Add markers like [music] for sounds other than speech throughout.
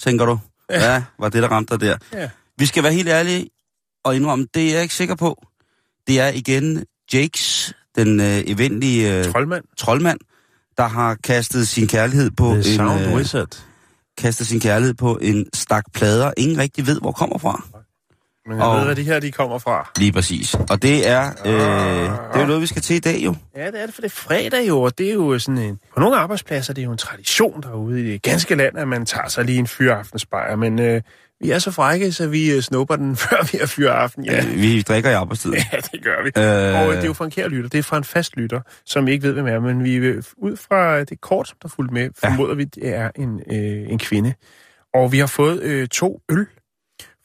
Tænker du. Ja, ja var det, der ramte dig der. Ja. Vi skal være helt ærlige og indrømme, det er jeg ikke sikker på. Det er igen Jakes, den øh, eventlige øh, Troldmand. troldmand, der har kastet sin kærlighed på The Sound en, øh, Wizard. kastet sin kærlighed på en stak plader, ingen rigtig ved, hvor kommer fra. Men jeg Og- ved, hvad de her de kommer fra. Lige præcis. Og det er, øh, det er jo noget, vi skal til i dag jo. Ja, det er det, for det er fredag jo, og det er jo sådan en... På nogle arbejdspladser det er jo en tradition derude i det ganske land, at man tager sig lige en fyraftensbajer, men øh, vi er så frække, så vi øh, snupper den, [laughs] før vi har fyreaften. Ja, Øh, Vi drikker i arbejdstid. ja det gør vi. Øh. Og det er jo fra en kær lytter, det er fra en fast lytter, som vi ikke ved, hvem er, men vi øh, ud fra det kort, som der fulgte med, formoder vi, det er en, øh, en kvinde. Og vi har fået øh, to øl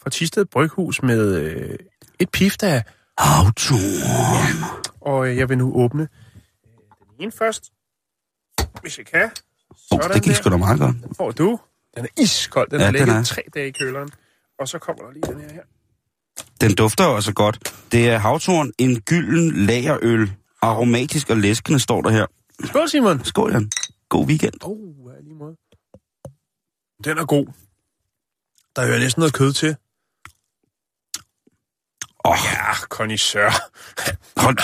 fra Tisted Bryghus med øh, et pift af Auto. Og øh, jeg vil nu åbne øh, den ene først, hvis jeg kan. Sådan det gik sgu da meget godt. Den får du. Den er iskold. Den Ja, har ligget tre dage i køleren. Og så kommer der lige den her her. Den dufter også godt. Det er havtorn, en gylden lagerøl. Aromatisk og læskende står der her. Skål, Simon. Skål, Jan. God weekend. Åh, oh, ja, lige måde. Den er god. Der hører næsten noget kød til. Oh, Ja, connoisseur. hold.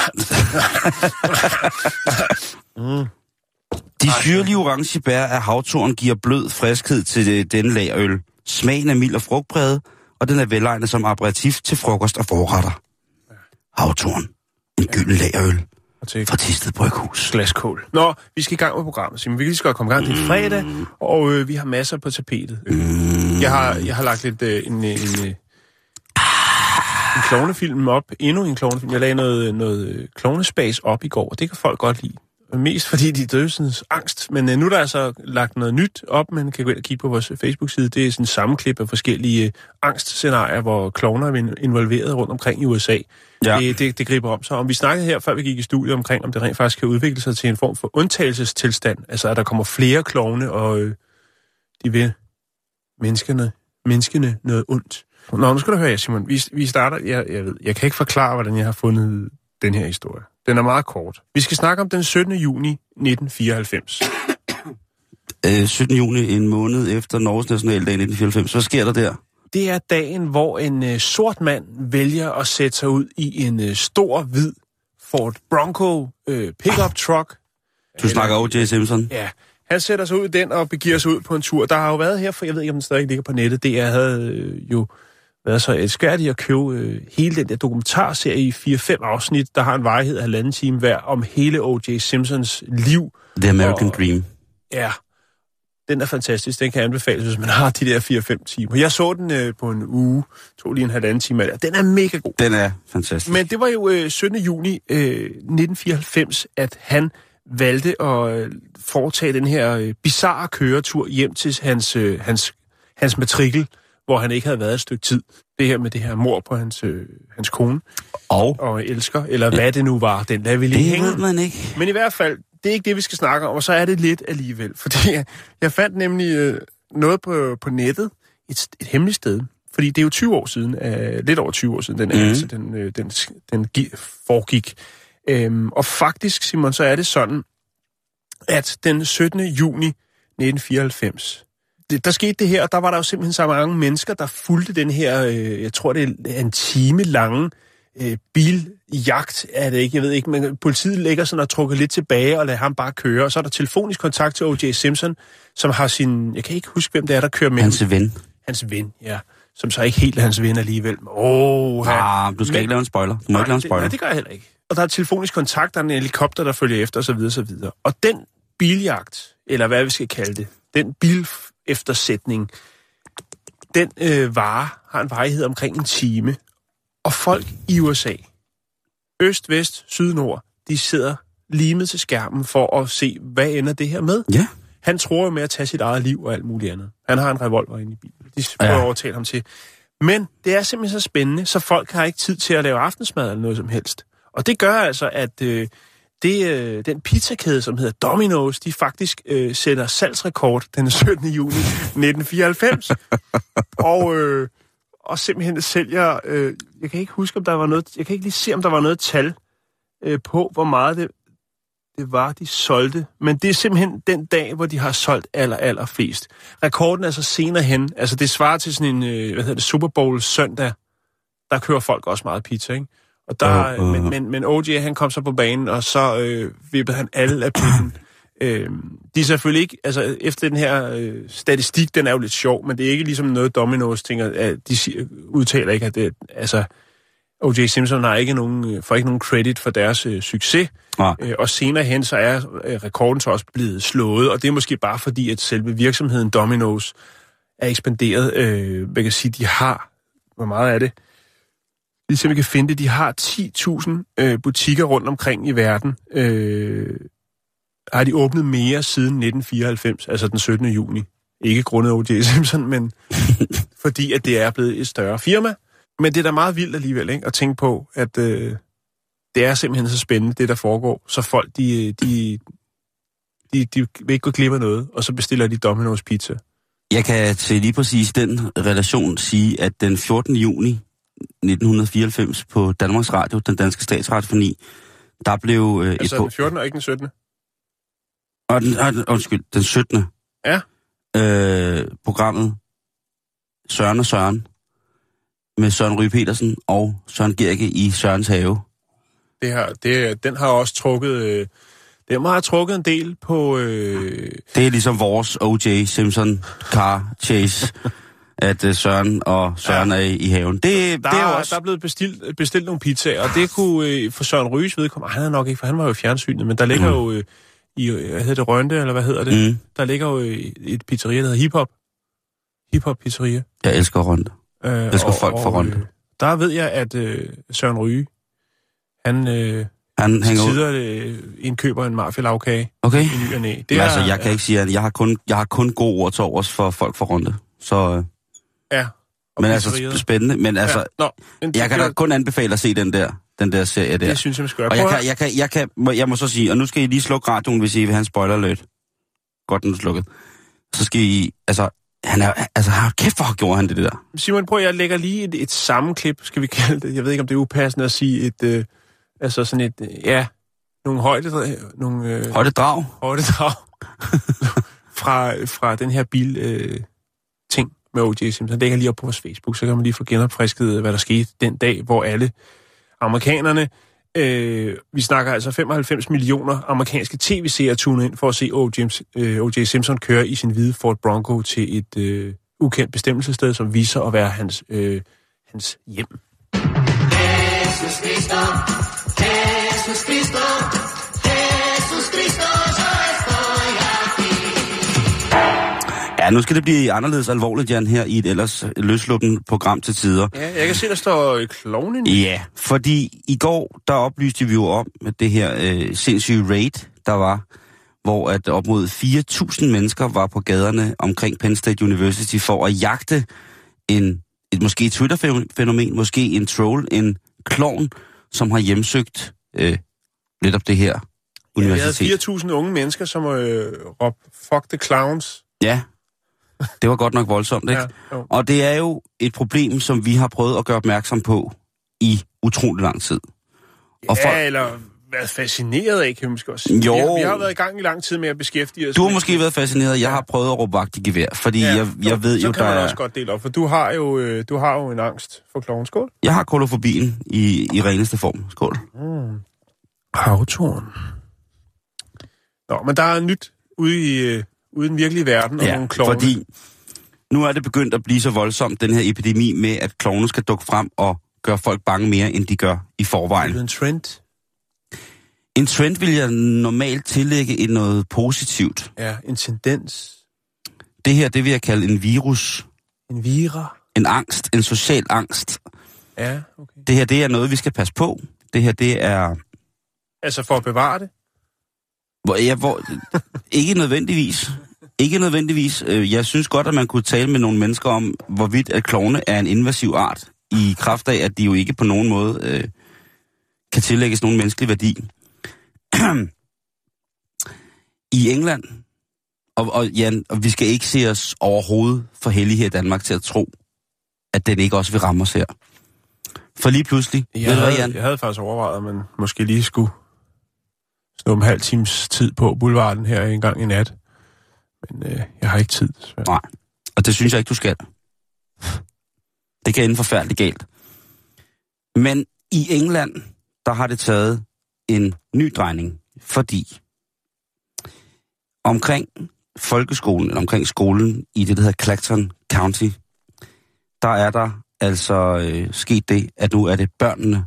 De syrlige orange bær af havtorn giver blød friskhed til det- denne lagerøl. Smagen er mild og frugtpræget, og den er velegnet som aperitif til frokost og forretter. Havtorn. En gylden Og til fra Tisted Bryghus. glaskål. Nå, vi skal i gang med programmet, Simon. Vi kan lige så godt komme i gang. Det er fredag, og øh, vi har masser på tapetet. Mm. Jeg har, jeg har lagt lidt øh, en, øh, en, øh, en klovnefilm op. Endnu en klovnefilm. Jeg lagde noget, noget øh, klovnespace op i går, og det kan folk godt lide. Mest fordi de dødsens angst. Men øh, nu er der altså lagt noget nyt op, man kan gå ind og kigge på vores Facebook-side. Det er sådan en sammenklip af forskellige øh, angstscenarier, hvor klovner er involveret rundt omkring i USA. Ja. Det, det, det griber om sig. Om vi snakkede her, før vi gik i studiet omkring, om det rent faktisk kan udvikle sig til en form for undtagelsestilstand. Altså, at der kommer flere klovne, og øh, de vil menneskene, menneskene noget ondt. Nå, nu skal du høre, Simon. Vi, vi starter, jeg, jeg ved, jeg kan ikke forklare, hvordan jeg har fundet den her historie. Den er meget kort. Vi skal snakke om den 17. juni 1994. Øh, 17. juni, en måned efter Norges Nationaldag 1994. Hvad sker der der? Det er dagen, hvor en øh, sort mand vælger at sætte sig ud i en øh, stor, hvid Ford Bronco øh, pickup truck. Du snakker O.J. Simpson. Ja, han sætter sig ud i den og begiver sig ud på en tur. Der har jo været her, for jeg ved ikke, om den stadig ligger på nettet, det er, havde øh, jo været så elskærdigt at købe øh, hele den der dokumentarserie i 4-5 afsnit, der har en varighed af halvanden time hver, om hele O.J. Simpsons liv. The American Og- Dream. Ja, den er fantastisk. Den kan anbefales, hvis man har de der 4-5 timer. Jeg så den øh, på en uge, tog lige en halvanden time. af. Den er mega god. Den er fantastisk. Men det var jo øh, 17. juni øh, 1994, at han valgte at øh, foretage den her øh, bizarre køretur hjem til hans, øh, hans, hans matrikel, hvor han ikke havde været et stykke tid. Det her med det her mor på hans, øh, hans kone Og og elsker, eller hvad det nu var, den lader vi lige det hænge. ved man ikke. Men i hvert fald, det er ikke det, vi skal snakke om, og så er det lidt alligevel. Fordi jeg, jeg fandt nemlig øh, noget på, på nettet, et, et hemmeligt sted. Fordi det er jo 20 år siden, øh, lidt over 20 år siden, den, mm. Altså, den, øh, den, den gi- foregik. Øhm, og faktisk, Simon, så er det sådan, at den 17. juni 1994, det, der skete det her, og der var der jo simpelthen så mange mennesker, der fulgte den her, øh, jeg tror det er en time lange øh, biljagt, er det ikke, jeg ved ikke, men politiet lægger sådan og trukker lidt tilbage og lader ham bare køre, og så er der telefonisk kontakt til O.J. Simpson, som har sin, jeg kan ikke huske, hvem det er, der kører med Hans ven. hans ven, ja, som så ikke helt er hans ven alligevel. Oh, Ah, du skal ikke lave en spoiler. Du må ikke lave en det, spoiler. nej, det gør jeg heller ikke. Og der er telefonisk kontakt, der er en helikopter, der følger efter, osv. osv. Og den biljagt, eller hvad vi skal kalde det, den bil eftersætning, Den øh, vare har en varighed omkring en time. Og folk i USA, øst, vest, syd, nord, de sidder limet til skærmen for at se, hvad ender det her med. Ja. Han tror jo med at tage sit eget liv og alt muligt andet. Han har en revolver inde i bilen. De prøver Ja. at overtale ham til. Men det er simpelthen så spændende, så folk har ikke tid til at lave aftensmad eller noget som helst. Og det gør altså, at øh, det, øh, den pizzakæde, som hedder Domino's, de faktisk øh, sætter salgsrekord den 17. juni 1994. [laughs] og, øh, og simpelthen sælger... Øh, jeg kan ikke huske, om der var noget... Jeg kan ikke lige se, om der var noget tal øh, på, hvor meget det, det var, de solgte. Men det er simpelthen den dag, hvor de har solgt aller, aller flest. Rekorden er så senere hen. Altså, det svarer til sådan en, øh, hvad hedder det, Super Bowl søndag. Der kører folk også meget pizza, ikke? Og der, Øh, øh. Men, men, men OJ, han kom så på banen, og så øh, vippede han alle af pinden. [clears throat] øh, de er selvfølgelig ikke, altså efter den her øh, statistik, den er jo lidt sjov, men det er ikke ligesom noget Domino's tænker, at de siger, udtaler ikke, at det, altså, O.J. Simpson har ikke nogen, øh, får ikke nogen credit for deres øh, succes. Nej. Øh, og senere hen, så er øh, rekorden så også blevet slået, og det er måske bare fordi, at selve virksomheden Domino's er ekspanderet. Øh, man kan sige, de har, hvor meget er det? Vi simpelthen kan finde det, de har 10.000 øh, butikker rundt omkring i verden. Øh, har de åbnet mere siden 1994, altså den 17. juni. Ikke grundet O.J. Simpson, men [laughs] fordi at det er blevet et større firma. Men det er da meget vildt alligevel, ikke? At tænke på, at øh, det er simpelthen så spændende, det der foregår. Så folk, de, de, de, de vil ikke gå glip af noget, og så bestiller de Domino's pizza. Jeg kan til lige præcis den relation sige, at den 14. juni 1994 på Danmarks Radio, den danske statsradio for 9, der blev øh, Altså et... den 14. og ikke den 17. Og den, og den, undskyld, den 17. Ja. Øh, programmet Søren og Søren med Søren Ryge Petersen og Søren Gerke i Sørens Have. Det her, det, den har også trukket... Øh, den har trukket en del på... Øh, Det er ligesom vores O.J. Simpson car chase, [laughs] at øh, Søren og Søren ja. er i, i haven. Det, der, det er også... der er blevet bestilt, bestilt nogle pizzaer, og det kunne øh, for Søren Ryges vedkommende... Han er nok ikke, for han var jo fjernsynet, men der ligger Mm. jo... Øh, i, hvad hedder det, Rønte, eller hvad hedder det? Mm, Der ligger jo øh, et pizzeria, der hedder Hip Hop. Hip Hop Pizzeria. jeg elsker rundt. Øh, elsker folk fra Rønte. Øh, der ved jeg, at øh, Søren Ryge, han øh, Han hænger ud. tider øh, indkøber en mafia-lavkage Okay. i ny og næ. Det er, altså, jeg kan ikke sige, at jeg har kun, jeg har kun gode ord til overs for folk fra Runde. Så, øh, Ja. og men altså, spændende. Men altså, ja. Nå, men jeg kan da det, kun anbefale at se den der, den der serie der. det synes jeg, man skal gøre. Og jeg kan, at- jeg, kan, jeg, kan, må- jeg må så sige, og nu skal I lige slukke radioen, hvis I vil have en spoiler alert. Godt, den er slukket. Så skal I, altså, han er, altså, har kæft, hvor gjorde han det der. Simon, prøv, jeg lægger lige et, et sammenklip, skal vi kalde det. Jeg ved ikke, om det er upassende at sige et, øh, altså sådan et, øh, ja, nogle højde, nogle øh, Højde drag. højdedrag [laughs] fra, fra den her bil øh, med O.J. Simpson. Det kan lige op på vores Facebook, så kan man lige få genopfrisket, øh, hvad der skete den dag, hvor alle amerikanerne, øh, vi snakker altså 95 millioner amerikanske tv-seere tunet ind for at se O.J. Øh, O.J. Simpson køre i sin hvide Ford Bronco til et øh, ukendt bestemmelsessted, som viser at være hans, øh, hans hjem. Ja, nu skal det blive anderledes alvorligt, Jan, her i et ellers løsluppen program til tider. Ja, jeg kan se, der står øh, klovnen. Ja, fordi i går, der oplyste vi jo om at det her øh, sindssyge raid, der var, hvor at op mod 4.000 mennesker var på gaderne omkring Penn State University for at jagte en, et måske Twitter-fænomen, måske en troll, en klovn, som har hjemsøgt øh, netop det her Ja, vi universitet. havde 4.000 unge mennesker, som øh, råbte, fuck the clowns. Ja, det var godt nok voldsomt, ikke? Ja, jo. Og det er jo et problem, som vi har prøvet at gøre opmærksom på i utrolig lang tid. Og ja, eller været fascineret af, kan vi måske også sige. Jo. Vi har, vi har været i gang i lang tid med at beskæftige os Du har med- måske været fascineret. Jeg har prøvet at råbe vagt i gevær, fordi ja, jeg, jeg ved så jo, kan der man også godt dele op, for du har jo, øh, du har jo en angst for klovnskål. Jeg har kolofobien i, i reneste form. Skål. Havtorn. Nå, men der er nyt ude i, øh, ude i den virkelige verden, og nogle klovne. fordi nu er det begyndt at blive så voldsomt, den her epidemi med, at klovne skal dukke frem og gøre folk bange mere, end de gør i det er forvejen. en trend. En trend vil jeg normalt tillægge i noget positivt. Ja, en tendens. Det her, det vil jeg kalde en virus. En vira? En angst, en social angst. Ja, okay. Det her, det er noget, vi skal passe på. Det her, det er... Altså for at bevare det? Hvor, ja, hvor, ikke nødvendigvis. Ikke nødvendigvis. Øh, jeg synes godt, at man kunne tale med nogle mennesker om, hvorvidt at klovne er en invasiv art, i kraft af, at de jo ikke på nogen måde øh, kan tillægges nogen menneskelig værdi. [clears throat] I England, og, og, Jan, og vi skal ikke se os overhovedet for heldige her i Danmark til at tro, at den ikke også vil ramme os her. For lige pludselig, Jeg, ved du hvad, havde, Jan? jeg havde faktisk overvejet, at man måske lige skulle sådan en halv times tid på boulevarden her en gang i nat. Men øh, jeg har ikke tid. desværre. Nej, og det synes jeg ikke, du skal. Det kan ende forfærdeligt galt. Men i England, der har det taget en ny drejning, fordi omkring folkeskolen, eller omkring skolen i det, der hedder Clacton County, der er der altså øh, sket det, at nu er det børnene,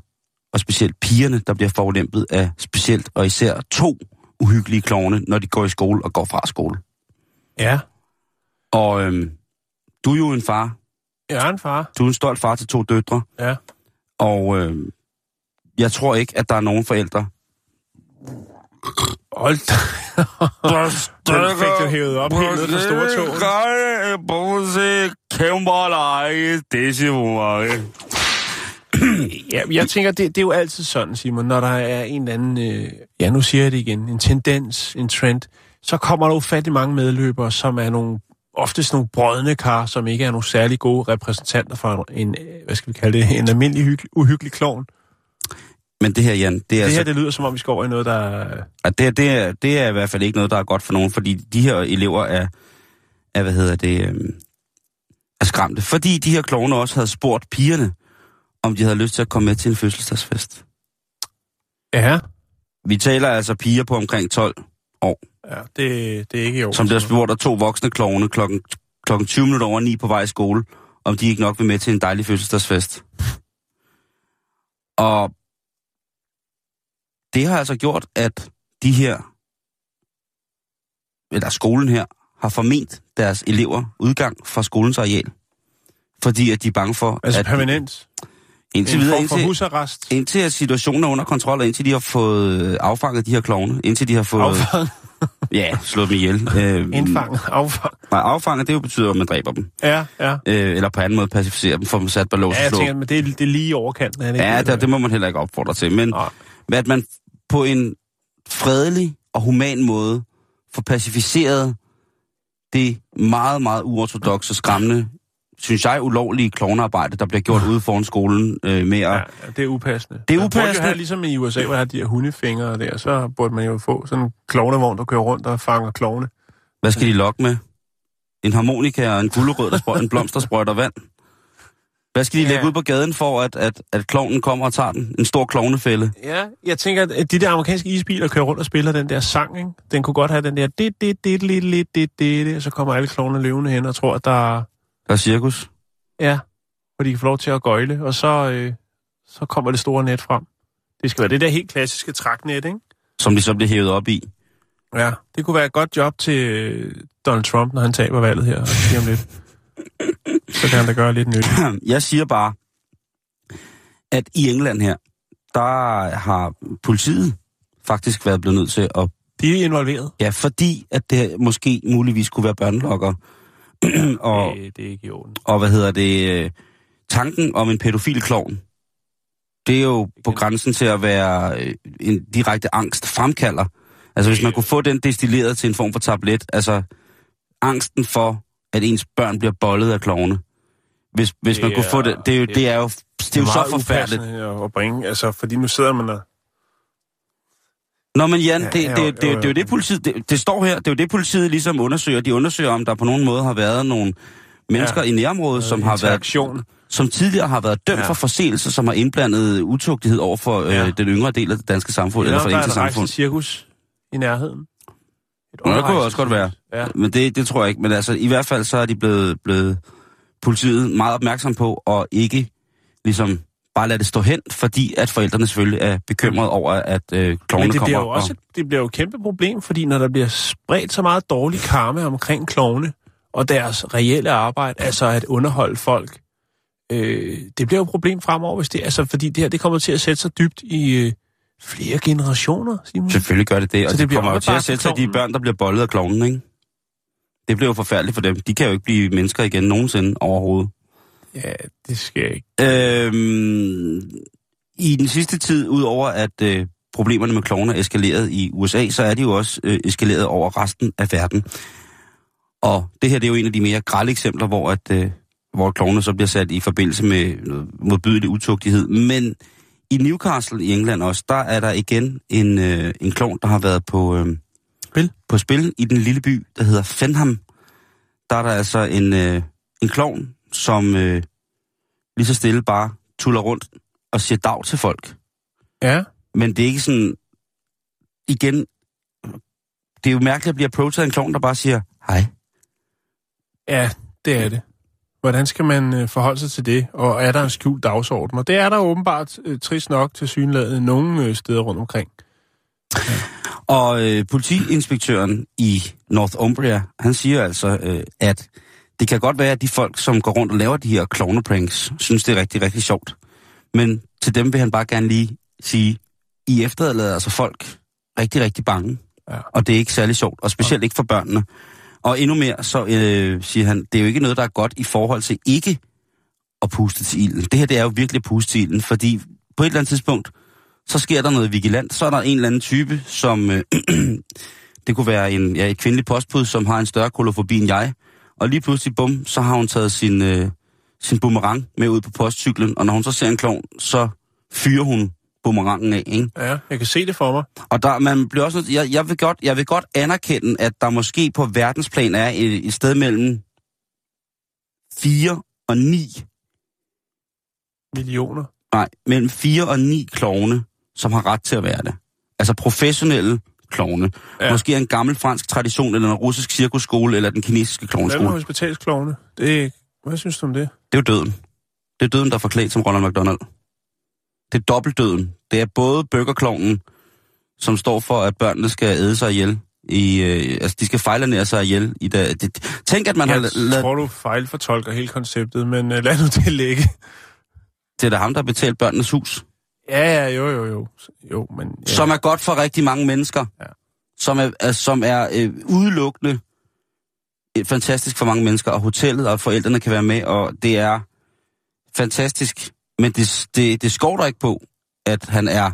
og specielt pigerne, der bliver forulempet af specielt og især to uhyggelige klovne, når de går i skole og går fra skole. Ja, Og øhm, du er jo en far. jeg er en far. Du er en stolt far til to døtre. Ja. Og øhm, jeg tror ikke, at der er nogen forældre. Hold da. [laughs] Den fik du hævet op helt ned på store tog. [clears throat] Ja, jeg tænker, det, det er jo altid sådan, Simon, når der er en eller anden, øh, ja nu siger jeg det igen, en tendens, en trend, så kommer der ufattelig mange medløbere, som er nogle, oftest nogle brødne kar, som ikke er nogle særlig gode repræsentanter for en, øh, hvad skal vi kalde det, en almindelig hyggelig, uhyggelig klovn. Men det her, Jan, det er, Det altså, her, det lyder som om, vi skal over i noget, der... at det, det, er, det er i hvert fald ikke noget, der er godt for nogen, fordi de her elever er, er hvad hedder det, øhm, er skræmte. Fordi de her klovne også havde spurgt pigerne, om de havde lyst til at komme med til en fødselsdagsfest. Ja, Vi taler altså piger på omkring 12 år, ja det, det er ikke i orden. som bliver spurgt af to voksne klovne klokken, klokken 20 minutter over 9 på vej i skole, om de ikke nok vil med til en dejlig fødselsdagsfest. Og det har altså gjort, at de her, eller skolen her, har forment deres elever udgang fra skolens areal. Fordi at de er bange for, Altså at permanent. Indtil videre, indtil, husarrest. indtil at situationen er under kontrol, og indtil de har fået øh, affanget de her klovne, indtil de har fået Affang. [laughs] ja, slået dem ihjel. Øh, Indfang. Affang. Nej, affanget, det jo betyder, at man dræber dem. Ja, ja. Øh, eller på anden måde pacificere dem, får dem sat på lås Ja, jeg tænker, men det er, det er lige overkanten. Er det Ja, det, det, det må man heller ikke opfordre til. Men Nej. at man på en fredelig og human måde får pacificeret det meget, meget uortodoxe, skræmmende, synes jeg, ulovlige klovnearbejde, der bliver gjort ude foran skolen øh, med at... Ja, det er upassende. Det er Man burde jo upassende. have, ligesom i USA, hvor er de her hundefingre der, så burde man jo få sådan en klovnevogn, der kører rundt og fanger klovne. Hvad skal de lokke med? En harmonika og en gulerød, der sprøjter, en blomst, der sprøjter vand? Hvad skal de Ja. lægge ud på gaden for, at, at, at klovnen kommer og tager den? En stor klovnefælde? Ja, jeg tænker, at de der amerikanske isbiler kører rundt og spiller den der sang, ikke? Den kunne godt have den der det, det, det, det, det, det, det, det, og så kommer alle klovne løvende hen og tror, at der er, Der er cirkus. ja, hvor de kan få lov til at gøjle, og så, øh, så kommer det store net frem. Det skal være det der helt klassiske træknet, ikke? som de så bliver hævet op i. Ja, det kunne være et godt job til øh, Donald Trump, når han taber valget her lige om lidt. Så kan han da gøre lidt nyt. [clears throat] Jeg siger bare, at i England her, der har politiet faktisk været blevet nødt til at... De er involveret. Ja, fordi at det måske muligvis kunne være børnelokker. [clears throat] og, Det, det er ikke i orden. og hvad hedder det? øh, Tanken om en pædofil klovn, det er jo på grænsen til at være øh, en direkte angst fremkalder. Altså hvis man kunne få den destilleret til en form for tablet, altså angsten for, at ens børn bliver bollet af klovne. Hvis, hvis Det man kunne få det, det er jo, det er jo, det er jo så forfærdeligt. at bringe, altså, fordi nu sidder man der. Nå, men Jan, Ja, det, ja, det, jo, det, det, jo, det, det er jo jo. det politiet, det, det står her, det er jo det politiet ligesom undersøger. De undersøger, om der på nogen måde har været nogle mennesker Ja. i nærområdet, som har været, som tidligere har været dømt Ja. ja. for forseelser, som har indblandet utugtighed over for Ja. øh, den yngre del af det danske samfund, eller, Eller for er enkelte samfund. cirkus i nærheden. Et Nå, det kunne også godt være. Ja. Men det, det tror jeg ikke. Men altså, i hvert fald så er de blevet, blevet politiet meget opmærksom på, og ikke ligesom bare lade det stå hen, fordi at forældrene selvfølgelig er bekymrede over, at øh, klovne Men det kommer bliver jo og- også et, det bliver jo et kæmpe problem, fordi når der bliver spredt så meget dårlig karma omkring klovne, og deres reelle arbejde, altså at underholde folk, øh, det bliver jo et problem fremover, hvis det, altså, fordi det her det kommer til at sætte sig dybt i øh, flere generationer, Simon. Selvfølgelig gør det det, og Så det, det bliver kommer jo til at sætte sig de børn, der bliver bollet af klovnen, ikke? Det bliver jo forfærdeligt for dem. De kan jo ikke blive mennesker igen nogensinde overhovedet. Ja, det skal jeg ikke. Øhm, I den sidste tid, udover at øh, problemerne med klovner er eskaleret i USA, så er de jo også øh, eskaleret over resten af verden. Og det her det er jo en af de mere grælde eksempler, hvor, at, øh, hvor klovner så bliver sat i forbindelse med noget modbydelig utugtighed. Men i Newcastle i England også, der er der igen en, øh, en klovn, der har været på, øh, Spil? på spil i den lille by, der hedder Fenham. Der er der altså en, øh, en klovn, som øh, lige så stille bare tuller rundt og siger dag til folk. Ja, Men det er ikke sådan... Igen, det er jo mærkeligt at blive approachet af en klovn, der bare siger hej. ja, det er det. Hvordan skal man øh, forholde sig til det? Og er der en skjult dagsorden? Og det er der åbenbart øh, trist nok til synlaget nogle øh, steder rundt omkring. Og øh, politiinspektøren i Northumbria, han siger altså, øh, at det kan godt være, at de folk, som går rundt og laver de her klovnepranks, synes, det er rigtig, rigtig sjovt. Men til dem vil han bare gerne lige sige, I efterlader altså folk rigtig, rigtig bange. Ja. Og det er ikke særlig sjovt, og specielt ikke for børnene. Og endnu mere, så øh, siger han, det er jo ikke noget, der er godt i forhold til ikke at puste til ilden. Det her, det er jo virkelig at puste til ilden, fordi på et eller andet tidspunkt, så sker der noget vigilant. Så er der en eller anden type, som... Øh, [clears throat] det kunne være en, ja, et kvindelig postbud, som har en større kolofobi end jeg. Og lige pludselig, bum, så har hun taget sin, øh, sin boomerang med ud på postcyklen. Og når hun så ser en klovn, så fyrer hun boomerangen af, ikke? Ja, jeg kan se det for mig. Og der, man bliver også, jeg, jeg, vil godt, jeg vil godt anerkende, at der måske på verdensplan er et, et sted mellem 4 og 9, Millioner. nej, mellem 4 og 9 klovne, som har ret til at være det. Altså professionelle klovne. Ja. Måske en gammel fransk tradition, eller en russisk cirkusskole, eller den kinesiske Hvad med klovneskole. hospitalsklovne? Det, hvad synes du om det? Det er jo døden. Det er døden, der er forklædt som Ronald McDonald. Det er dobbelt døden. Det er både burgerklovnen, som står for, at børnene skal æde sig ihjel. I, øh, altså, de skal fejlernære sig ihjel. I det, det, tænk, at man Jeg har la- lavet... tror, du fejlfortolker hele konceptet, men uh, lad nu det ligge. Det er da ham, der har betalt børnenes hus. Ja, ja, jo, jo, jo. Jo, men... Ja. Som er godt for rigtig mange mennesker. Ja. Som er, er, som er øh, udelukkende fantastisk for mange mennesker. Og hotellet og forældrene kan være med, og det er fantastisk. Men det, det, det skovler ikke på, at han er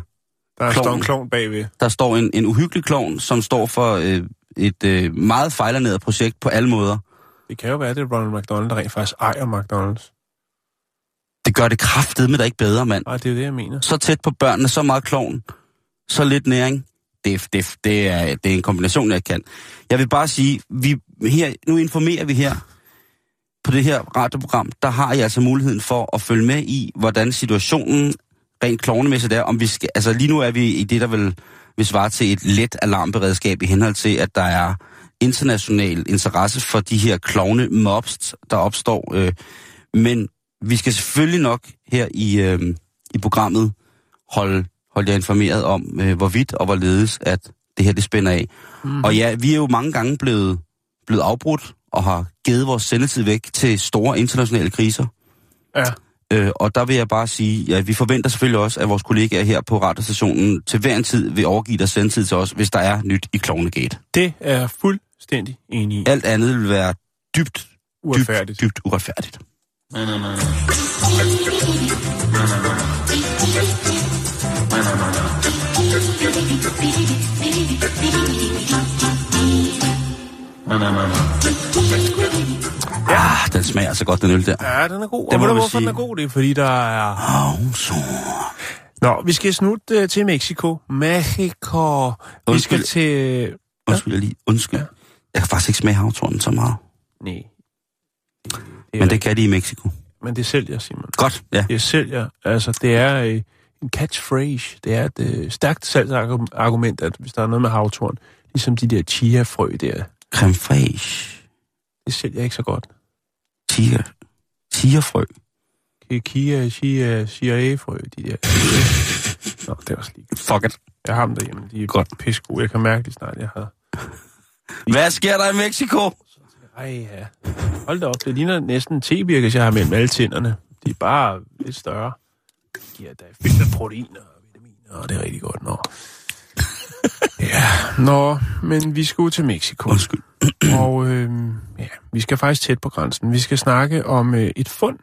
der står en klovn bagved. Der står en, en uhyggelig klovn, som står for øh, et øh, meget fejlernæret projekt på alle måder. Det kan jo være, det er Ronald McDonald, der rent faktisk ejer McDonald's. Det gør det kraftedeme da ikke bedre, mand. Nej, det er det, jeg mener. Så tæt på børnene, så meget klovn, så lidt næring. Det, det, det, er, det er en kombination, jeg kan. Jeg vil bare sige, vi her, nu informerer vi her på det her radioprogram, der har jeg altså muligheden for at følge med i, hvordan situationen rent klovnemæssigt er. Om vi skal, altså lige nu er vi i det, der vil, vil svare til et let alarmberedskab i henhold til, at der er international interesse for de her klovne mobs, der opstår. Øh, men vi skal selvfølgelig nok her i, øh, i programmet holde, holde jer informeret om, øh, hvorvidt og hvorledes, at det her det spænder af. Mm. Og ja, vi er jo mange gange blevet, blevet afbrudt og har givet vores sendetid væk til store internationale kriser. Ja. Øh, og der vil jeg bare sige, at vi forventer selvfølgelig også, at vores kollegaer her på radiostationen til hver en tid vil overgive deres sendetid til os, hvis der er nyt i Klovnegate. Det er jeg fuldstændig enig i. Alt andet vil være dybt, dybt, dybt uretfærdigt. Ah, den smager så godt, den øl der. Ja, den er god. Det må du, vi hvorfor sige. den er god? Det er, fordi der er... Oh. Nå, vi skal snutte uh, til Mexico. Mexico. Vi Undskyld. skal til... Undskyld, jeg lige. Undskyld. Ja. Jeg kan faktisk ikke smage havtornen så meget. Nej. Men det kan de i Mexico. men det sælger, Simon. Godt, ja. Det sælger. Altså, det er øh, en catchphrase. Det er et øh, stærkt salgsargument, at hvis der er noget med havtorn, ligesom de der chia-frø der, Creme fraiche. det sælger ikke så godt. Tiger. Tigerfrø. Kia, chia, CIA-frø, de der. [laughs] Nå, det også lige. Fuck it. Jeg har dem derhjemme. De er Godt. pissegode. Jeg kan mærke det snart, jeg har. Hvad sker der i Mexico? Ej, ja. Hold da op, det ligner næsten en tebirkes, jeg har mellem alle tænderne. De er bare lidt større. De giver da fyldt af proteiner og vitaminer, og det er rigtig godt. Nå. [laughs] ja, nå, men vi skal ud til Mexico. Undskyld. [clears throat] Og øh, ja, vi skal faktisk tæt på grænsen. Vi skal snakke om øh, et fund,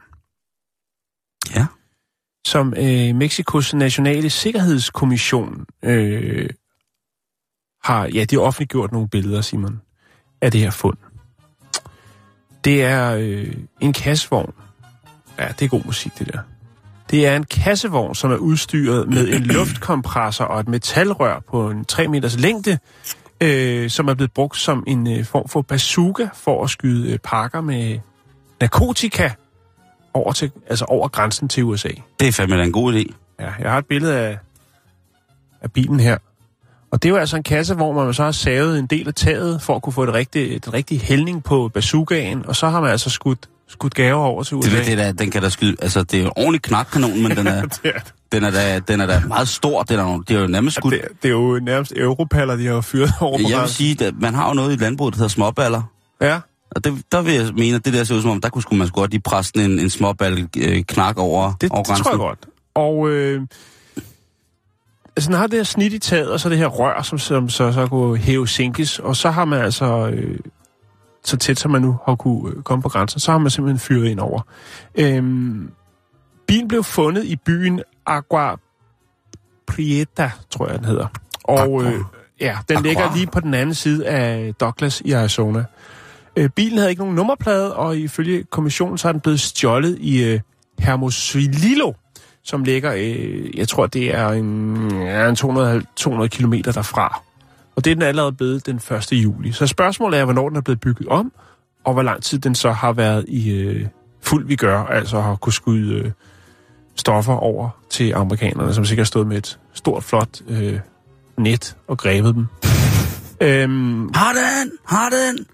Ja. som øh, Mexikos Nationale Sikkerhedskommission øh, har, ja, de har offentliggjort nogle billeder, Simon, af det her fund. Det er øh, en kassevogn. Ja, det er god musik, det der. Det er en kassevogn, som er udstyret med en [clears throat] luftkompressor og et metalrør på en 3 meters længde, øh, som er blevet brugt som en øh, form for bazooka for at skyde øh, pakker med narkotika over, til, altså over grænsen til USA. Det er fandme da en god idé. Ja, jeg har et billede af, af bilen her. Og det er jo altså en kasse, hvor man så har savet en del af taget, for at kunne få et rigtigt, den rigtige hældning på bazookaen, og så har man altså skudt, skudt gaver over til USA. Det, det der, den kan da skyde. Altså, det er jo en ordentlig knakkanon, men den er, [laughs] det, er, den er, da, den er da meget stor. Den er, de har jo nærmest skudt. det, er- det er jo nærmest europaller, de har fyret over på Jeg vil sige, at man har jo noget i landbruget, der hedder småballer. Ja, Og det, der vil jeg mene, at det der ser ud som om, der kunne sgu man godt lige presse en, en småball øh, knak over, det, over det tror jeg godt. Og øh, altså, den har det her snit i taget, og så det her rør, som, som så, så kunne hæve sænkes, og så har man altså, øh, så tæt som man nu har kunne øh, komme på grænsen, så har man simpelthen fyret ind over. Øhm, bilen blev fundet i byen Agua Prieta, tror jeg, den hedder. Og øh, ja, den Agua. ligger lige på den anden side af Douglas i Arizona. Øh, bilen havde ikke nogen nummerplade, og ifølge kommissionen, så er den blevet stjålet i øh, Hermosillo, som ligger, øh, jeg tror, det er en, ja, en 200, 200 km derfra. Og det er den allerede blevet den 1. juli. Så spørgsmålet er, hvornår den er blevet bygget om, og hvor lang tid den så har været i øh, fuld vi gør, altså har kunne skyde øh, stoffer over til amerikanerne, som sikkert har stået med et stort, flot øh, net og grebet dem. øhm, Har den! Har den!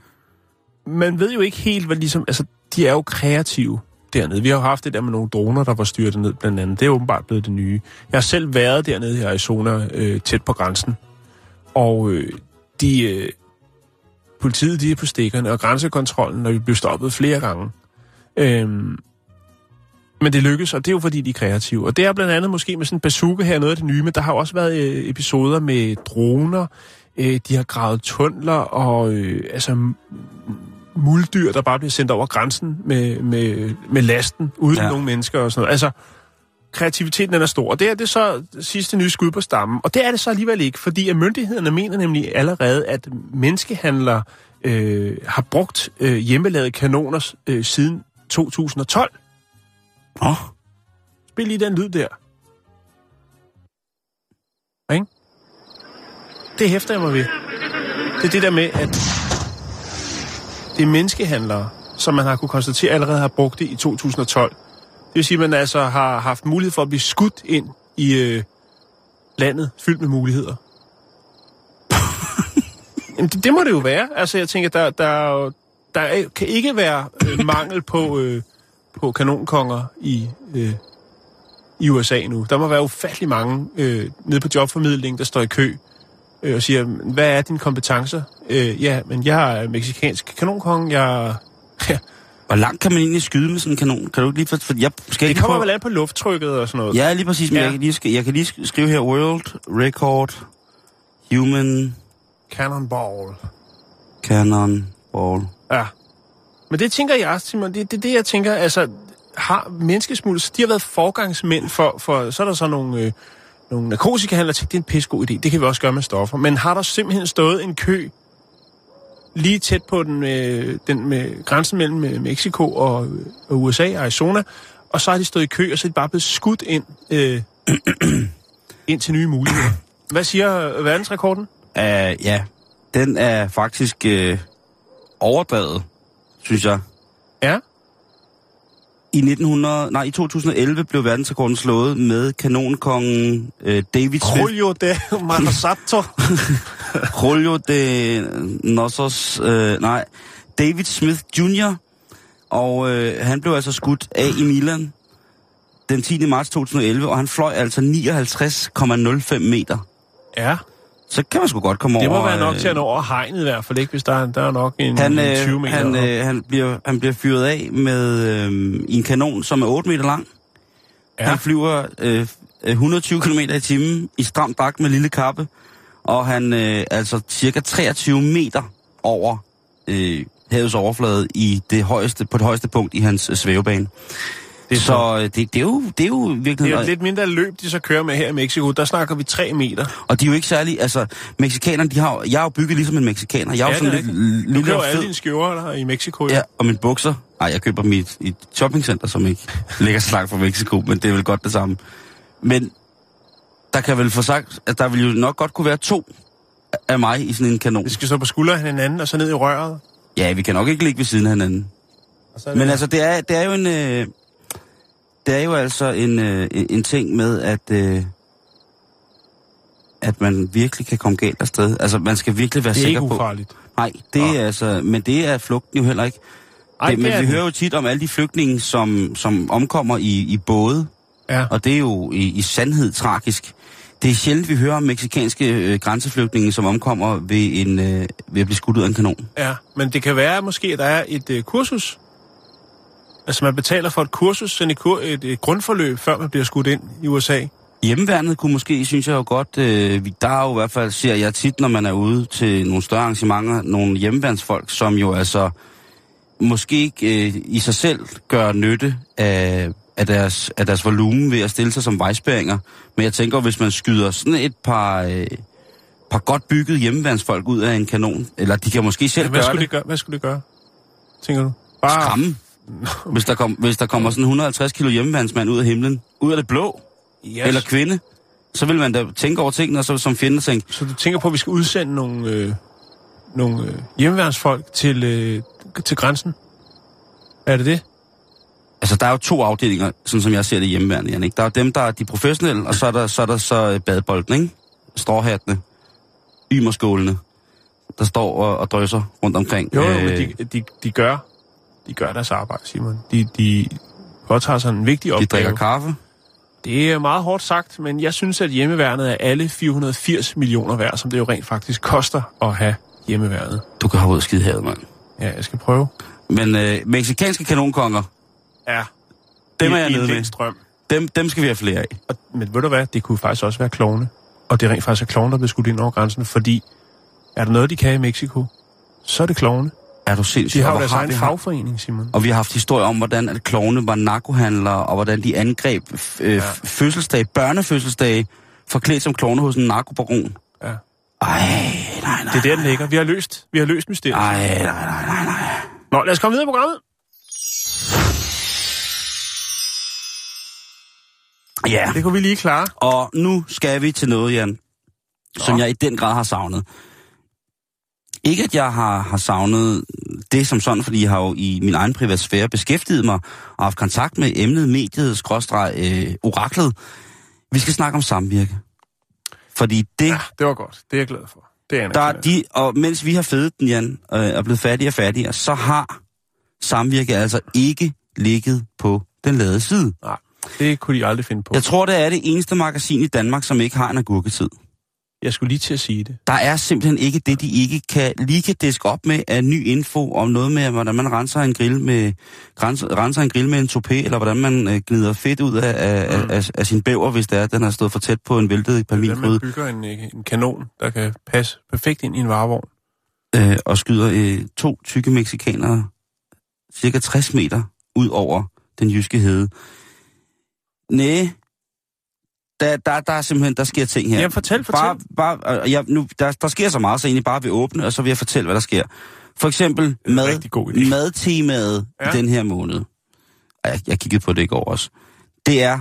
man ved jo ikke helt, hvad ligesom... Altså, de er jo kreative dernede. Vi har jo haft det der med nogle droner, der var styrtet ned blandt andet. Det er åbenbart blevet det nye. Jeg har selv været dernede i Arizona, øh, tæt på grænsen. Og øh, de... Øh, politiet, de er på stikkerne, og grænsekontrollen, når vi blev stoppet flere gange. Øhm, men det lykkes, og det er jo fordi, de er kreative. Og det er blandt andet måske med sådan en bazooka her noget af det nye, men der har også været øh, episoder med droner, øh, de har gravet tunneler, og øh, altså muldyr, der bare bliver sendt over grænsen med, med, med lasten, uden ja. Nogen mennesker og sådan noget. Altså, kreativiteten er stor. Og det er det så sidste nye skud på stammen. Og det er det så alligevel ikke, fordi at myndighederne mener nemlig allerede, at menneskehandlere øh, har brugt øh, hjemmelavede kanoner øh, siden 2012. Åh, oh, Spil lige den lyd der. Ikke? Det hæfter jeg mig ved. Det er det der med, at det er menneskehandlere, som man har kunne konstatere allerede har brugt det i 2012. Det vil sige, at man altså har haft mulighed for at blive skudt ind i øh, landet, fyldt med muligheder. [laughs] Jamen, det, det må det jo være. Altså, jeg tænker, der, der, er der kan ikke være øh, mangel på, øh, på kanonkonger i, øh, i USA nu. Der må være ufattelig mange øh, nede på jobformidling, der står i kø øh, og siger, hvad er dine kompetencer? Øh, ja, men jeg er meksikansk kanonkonge, jeg... [laughs] Ja, hvor langt kan man egentlig skyde med sådan en kanon? Kan du ikke lige... For, for jeg skal det ikke kommer prøve- vel an på lufttrykket og sådan noget. Ja, lige præcis, men Ja. jeg, kan lige, jeg kan lige sk- skrive her, World Record Human Cannonball. Cannonball. Ja. Men det tænker jeg, Simon, det er det, det, jeg tænker, altså, har menneskesmuglere, de har været forgangsmænd for, for så er der så nogle, øh, nogle narkotikahandlere, tænkte, det er en pissegod idé, det kan vi også gøre med stoffer. Men har der simpelthen stået en kø lige tæt på den, øh, den med grænsen mellem øh, Mexico og, øh, og USA, Arizona, og så har de stået i kø, og så er de bare blevet skudt ind, øh, [clears throat] ind til nye muligheder. Hvad siger øh, verdensrekorden? Uh, ja, den er faktisk øh, overdrevet, synes jeg. I 1900, nej, i 2011 blev verdensrekorden slået med kanonkongen uh, David Smith. Julio de Manasato. [laughs] Julio de Nossos, øh, nej, David Smith Jr., og øh, han blev altså skudt af i Milan den 10. marts 2011, og han fløj altså 59,05 meter. ja. Så kan man sgu godt komme Det over... må være nok øh, til at nå over hegnet i hvert fald, ikke? Hvis der, er- der er nok en, Han, en 20 øh, meter. han, op. øh, han, bliver, han bliver fyret af med øh, en kanon, som er 8 meter lang. Ja. Han flyver øh, 120 km i timen i stram bak med lille kappe, og han øh, altså cirka 23 meter over øh, havets overflade i det højeste, på det højeste punkt i hans øh, svævebane. Det er så øh, det, det, er jo, det er jo virkelig... Det er jo et lidt mindre løb, de så kører med her i Mexico. Der snakker vi 3 meter. Og de er jo ikke særlig... Altså, mexikanerne, de har... jo- Jeg er jo bygget ligesom en mexikaner. Jeg er jo Ja, sådan det er lidt rigtigt. Du køber alle dine skjorter der i Mexico. Ja, og mine bukser. Nej, jeg køber dem i et, shoppingcenter, som ikke ligger så langt fra Mexico, men det er vel godt det samme. Men der kan vel få sagt, at der vil jo nok godt kunne være to af mig i sådan en kanon. Vi skal stå på skulderen af hinanden og så ned i røret. Ja, vi kan nok ikke ligge ved siden af hinanden. Så Men altså, det er, det er jo en... Øh, det er jo altså en, øh, en ting med, at... Øh, at man virkelig kan komme galt afsted. Altså, man skal virkelig være det er sikker ikke på... ufarligt. Nej, det er altså... Men det er flugten jo heller ikke. Ej, det, men er vi den. hører jo tit om alle de flygtninge, som, som omkommer i, i både, Ja. og det er jo i, i sandhed tragisk. Det er sjældent, vi hører om meksikanske øh, grænseflygtninge, som omkommer ved, en, øh, ved at blive skudt ud af en kanon. ja, men det kan være måske, at der er et øh, kursus. Altså man betaler for et kursus, sådan et, kur, et, et grundforløb, før man bliver skudt ind i USA. Hjemmeværnet kunne måske, synes jeg jo godt, øh, vi- der er jo i hvert fald, ser jeg tit, når man er ude til nogle større arrangementer, nogle hjemmeværnsfolk, som jo altså måske ikke øh, i sig selv gør nytte af, af, deres, af deres volumen ved at stille sig som vejspæringer. Men jeg tænker, hvis man skyder sådan et par, øh, par godt bygget hjemmeværnsfolk ud af en kanon, eller de kan måske selv Hvad gøre skulle, det, det gøre? Hvad skulle det gøre, tænker du? Bare skræmme. Hvis der, kom, hvis der kommer sådan en 150 kilo hjemmeværnsmand ud af himlen, ud af det blå, Yes. eller kvinde, så vil man da tænke over tingene, og så som fjende tænke, Så du tænker på, at vi skal udsende nogle, øh, nogle øh, hjemmeværnsfolk til, øh, til grænsen? Er det det? Altså, der er jo to afdelinger, sådan som jeg ser det i hjemmeværende, ikke? Der er dem, der er de professionelle, og så er der så, er der så øh, badebolden, ikke? Stråhattene, ymerskålene, der står og, og drøser rundt omkring. Jo, jo, Øh, men de, de, de, gør, de gør deres arbejde, Simon. De, de påtager sig en vigtig de opgave. drikker kaffe. Det er meget hårdt sagt, men jeg synes, at hjemmeværnet er alle 480 millioner værd, som det jo rent faktisk koster at have hjemmeværnet. Du kan have ud skide havet, mand. Ja, jeg skal prøve. Men øh, meksikanske kanonkonger, Ja. dem I- er jeg nede med. strøm. Dem, dem skal vi have flere af. Og, men ved du hvad, det kunne faktisk også være klovne. Og det er rent faktisk er klovne, der bliver skudt ind over grænsen, fordi er der noget, de kan i Mexico, så er det klovne. Er du sindssyg? De har jo deres egen fagforening, Simon. Og vi har haft historier om, hvordan at klovne var narkohandlere, og hvordan de angreb øh, Ja. fødselsdage, børnefødselsdage, forklædt som klovne hos en narkobaron. Ja. Ej, nej, nej. Det er der, den ligger. Vi har løst, vi har løst mysteriet. Ej, nej, nej, nej, nej. Nå, lad os komme videre i programmet. Ja, Det kunne vi lige klare. og nu skal vi til noget, Jan, som Nå. jeg i den grad har savnet. Ikke at jeg har, har savnet det som sådan, fordi jeg har jo i min egen privatsfære beskæftiget mig og haft kontakt med emnet, mediet, skråstreg, øh, oraklet. Vi skal snakke om samvirke. Fordi det, Ja, det var godt. Det er jeg glad for. Det er der er de, og mens vi har fedet den, Jan, øh, og er blevet fattigere og fattigere, så har samvirke altså ikke ligget på den lade side. Nej, det kunne de aldrig finde på. Jeg tror, det er det eneste magasin i Danmark, som ikke har en agurketid. Jeg skulle lige til at sige det. Der er simpelthen ikke det, de ikke kan, lige kan diske op med af ny info om noget med, hvordan man renser en grill med, renser, renser en grill med en topé, eller hvordan man øh, gnider fedt ud af, af, Mm. af, af, af sin bæver, hvis det er, at den har stået for tæt på en væltet Hvordan man bygger en, øh, en kanon, der kan passe perfekt ind i en varevogn. øh, og skyder øh, to tykke mexikanere cirka 60 meter ud over den jyske hede. Næh, der, der, der er simpelthen, der sker ting her. Jamen, fortæl, fortæl. Bare, bare, øh, jeg, nu, der, der sker så meget, så egentlig bare vil åbne, og så vil jeg fortælle, hvad der sker. For eksempel mad, god madtemaet Ja. ja. den her måned. Jeg, jeg kiggede på det i går også. Det er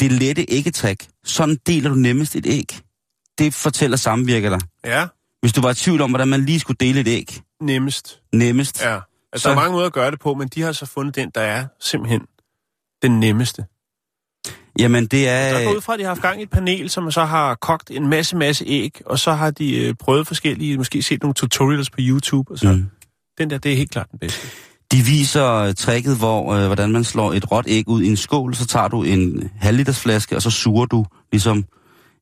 det lette æggetræk. Sådan deler du nemmest et æg. Det fortæller samvirker dig. Ja, Hvis du var i tvivl om, hvordan man lige skulle dele et æg nemmest. nemmest. Ja. Altså, Så- der er mange måder at gøre det på, men de har så fundet den, der er simpelthen den nemmeste. Jamen, det er... jeg går ud fra, at de har haft gang i et panel, som så har kogt en masse, masse æg, og så har de øh, prøvet forskellige, måske set nogle tutorials på YouTube, og så mm. Den der, det er helt klart den bedste. De viser tricket, hvor, øh, hvordan man slår et råt æg ud i en skål, så tager du en halvliters flaske, og så suger du ligesom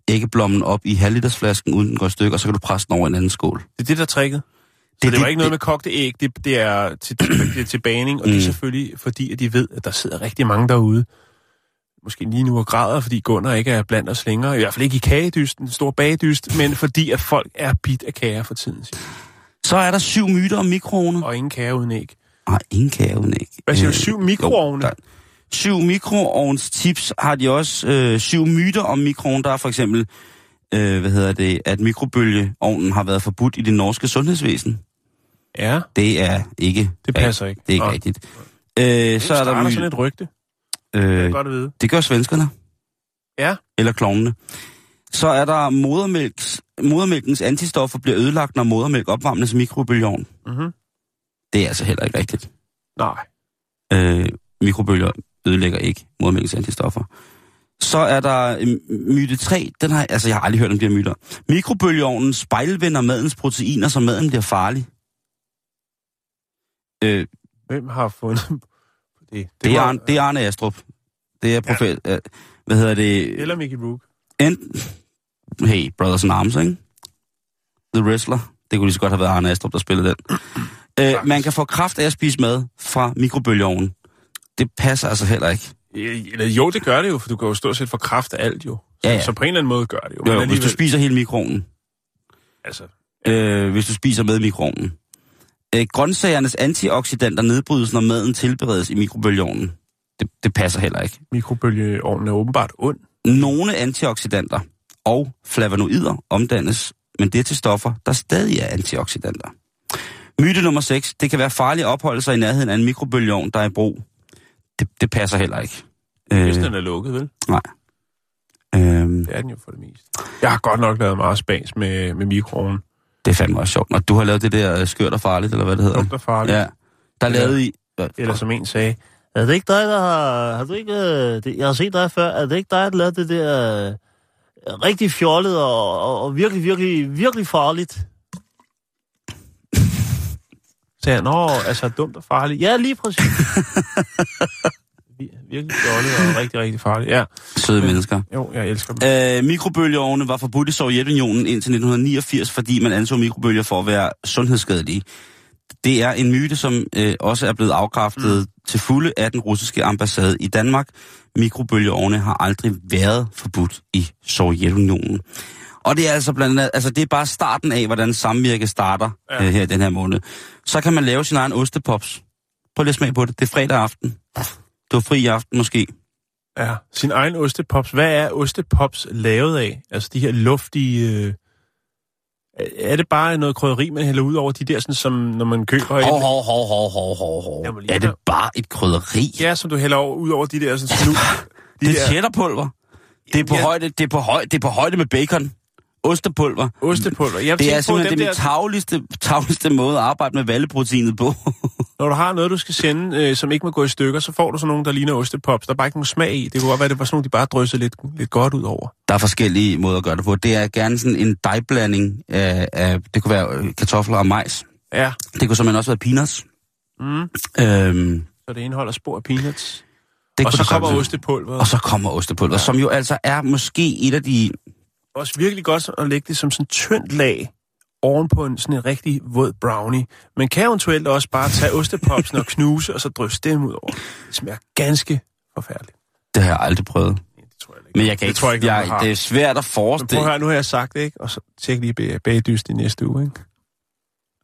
æggeblommen op i halvlitersflasken, uden den går i stykker, og så kan du presse den over en anden skål. Det er det, der er tricket. Så det, Det- var det- ikke noget det- med kogte æg, det, det, er til, det er til baning, og mm. det er Mm. selvfølgelig fordi, at de ved, at der sidder rigtig mange derude. Måske lige nu og græder, fordi Gunnar ikke er blandt os længere. I hvert fald ikke i kagedysten, den store bagedyst, men fordi at folk er bit af kager for tiden. siger. Så er der syv myter om mikroovne. Og ingen kager uden æg. Nej, ingen kage ikke. Hvad siger du, Øh, syv mikroovne? jo, Syv mikroovns tips har de også. Øh, syv myter om mikroovn. Der er for eksempel, øh, hvad hedder det, at mikrobølgeovnen har været forbudt i det norske sundhedsvæsen. Ja, Det er ikke det passer ikke. Det er ikke Nå. rigtigt. Øh, så er der my- sådan et rygte. Det er øh, godt at vide. Det gør svenskerne. Ja. Eller klovnene. Så er der modermælks, modermælkens antistoffer bliver ødelagt, når modermælk opvarmes i mikrobølgeovn. Mm-hmm. Det er altså heller ikke rigtigt. Nej. Øh, mikrobølger ødelægger ikke modermælkens antistoffer. Så er der øh, myte 3. Den har, altså, jeg har aldrig hørt om de her myter. Mikrobølgeovnen spejlvender madens proteiner, så maden bliver farlig. Øh, Hvem har fundet det? Det, det, er, Arne, det er Arne Astrup. Det er profet. Ja. Hvad hedder det? Eller Mickey Rook. Enten... Hey, Brothers in Arms, ikke? The Wrestler. Det kunne lige så godt have været Arne Astrup, der spillede den. øh, man kan få kraft af at spise mad fra mikrobølgeovnen. Det passer altså heller ikke. Jo, det gør det jo, for du kan jo stort set få kraft af alt jo. Så, Ja, ja. så på en eller anden måde gør det jo. Jo, Men jo, hvis du alligevel- spiser hele mikroovnen. Altså, Øh, hvis du spiser med mikroovnen. Øh, grøntsagernes antioxidanter nedbrydes, når maden tilberedes i mikrobølgeovnen. Det, det passer heller ikke. mikrobølgeovnen er åbenbart ond. Nogle antioxidanter og flavonoider omdannes, men det er til stoffer, der stadig er antioxidanter. Myte nummer 6. Det kan være farligt at opholde sig i nærheden af en mikrobølgeovn, der er i brug. Det, det passer heller ikke. Hvis Øh, den er lukket, vel? øh, Det er den jo for det meste. Jeg har godt nok lavet meget spas med, med mikroovnen. Det er fandme også sjovt. Når du har lavet det der øh, skørt og farligt, eller hvad det hedder. Lugter farligt. Ja. Der er lavet i... Eller som en sagde, Er det ikke dig, der har... Har du ikke... Øh, det, jeg har set dig før. Er det ikke dig, der lavede det der... Øh, rigtig fjollet og, og, og virkelig, virkelig, virkelig farligt? sagde han, Nå, altså dumt og farligt. Ja, lige præcis. [laughs] vir- virkelig fjollet og rigtig, rigtig farligt. Ja, Søde mennesker. jo, jeg elsker dem. Øh, mikrobølgeovne var forbudt i Sovjetunionen indtil 1989, fordi man anså mikrobølger for at være sundhedsskadelige. Det er en myte, som øh, også er blevet afkræftet mm. til fulde af den russiske ambassade i Danmark. Mikrobølgeovne har aldrig været forbudt i Sovjetunionen. Og det er altså blandt andet, altså det er bare starten af, hvordan samvirke starter Ja. ja. øh, her i den her måned. Så kan man lave sin egen ostepops. Prøv lige at smage på det. Det er fredag aften. Du er fri i aften måske. Ja, sin egen ostepops. Hvad er ostepops lavet af? Altså de her luftige... Øh... Er det bare noget krydderi, man hælder ud over de der, sådan, som når man køber... Hov, hov, hov, hov, hov, hov, hov. Er det bare et krydderi? Ja, som du hælder over, ud over de der sådan snu... [laughs] De Det er der cheddarpulver. Det er på Ja. højde, det er på højde, det er på højde med bacon. Ostepulver. ostepulver. Jeg Det er simpelthen det der, mit tavligste, tavligste måde at arbejde med valleproteinet på. [laughs] når du har noget, du skal sende, øh, som ikke må gå i stykker, så får du sådan nogle, der ligner ostepops. Der er bare ikke nogen smag i. Det kunne godt være, det var sådan nogle, de bare dryssede lidt, lidt godt ud over. Der er forskellige måder at gøre det på. Det er gerne sådan en dejblanding af, af det kunne være øh, kartofler og majs. Ja. Det kunne simpelthen også være peanuts. Mm. Øhm, Så det indeholder spor af peanuts. det og så det kommer ostepulver. Og så kommer ostepulver, ja. som jo altså er måske et af de... også virkelig godt at lægge det som sådan tyndt lag oven på en sådan en rigtig våd brownie. Man kan eventuelt også bare tage ostepopsen og knuse, og så drysse dem ud over. Det smager ganske forfærdeligt. Det har jeg aldrig prøvet. Det tror jeg ikke. Men jeg kan det ikke... tror jeg ikke, jeg, har. det er svært at Men prøv forestille. at høre, nu har jeg sagt det, ikke? Og så tjek lige bag- bagdyst i næste uge, ikke?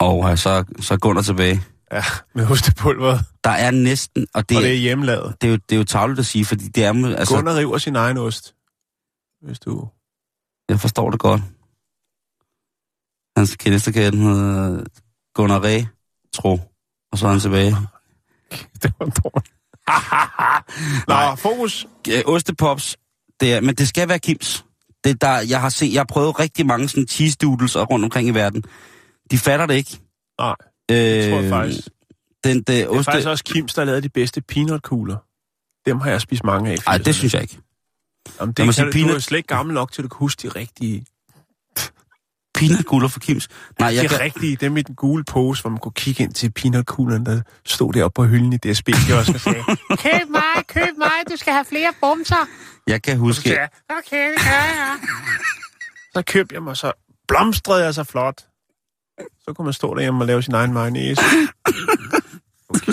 Og øh, så, så går der tilbage. Ja, med ostepulveret, Der er næsten, og det, og det er hjemmelavet. det, er, jo, det er jo tavligt at sige, fordi det er... Altså, Gunnar river sin egen ost. Hvis du... Jeg forstår det godt. Hans kældestekæden hedder Gunnar Ræ, tro. Og så er han tilbage. [laughs] Det var dårligt. [laughs] Nå, fokus. Ostepops, det er, men det skal være Kims. Det der, jeg har set, jeg har prøvet rigtig mange sådan cheese doodles rundt omkring i verden. De fatter det ikke. Nej, Øh, det tror jeg faktisk. Den, det, Det er oste... faktisk også Kims, der lavet de bedste peanutkugler. Dem har jeg spist mange af. i Ej, 80'erne. det synes jeg ikke. Jamen, det sige, kan, du, du peanut- er slet ikke gammel nok til, at du kan huske de rigtige. Peanutguller for Kims. Nej, jeg de kan... rigtige, dem i den gule pose, hvor man kunne kigge ind til peanutkuglerne, der stod deroppe på hylden i DSB, jeg også sagde. [laughs] køb mig, køb mig, du skal have flere bumser. Jeg kan huske... Okay, det gør jeg. [laughs] Så købte jeg mig, så blomstrede jeg så flot. Så kunne man stå derhjemme og lave sin egen mayonnaise. [laughs] Okay.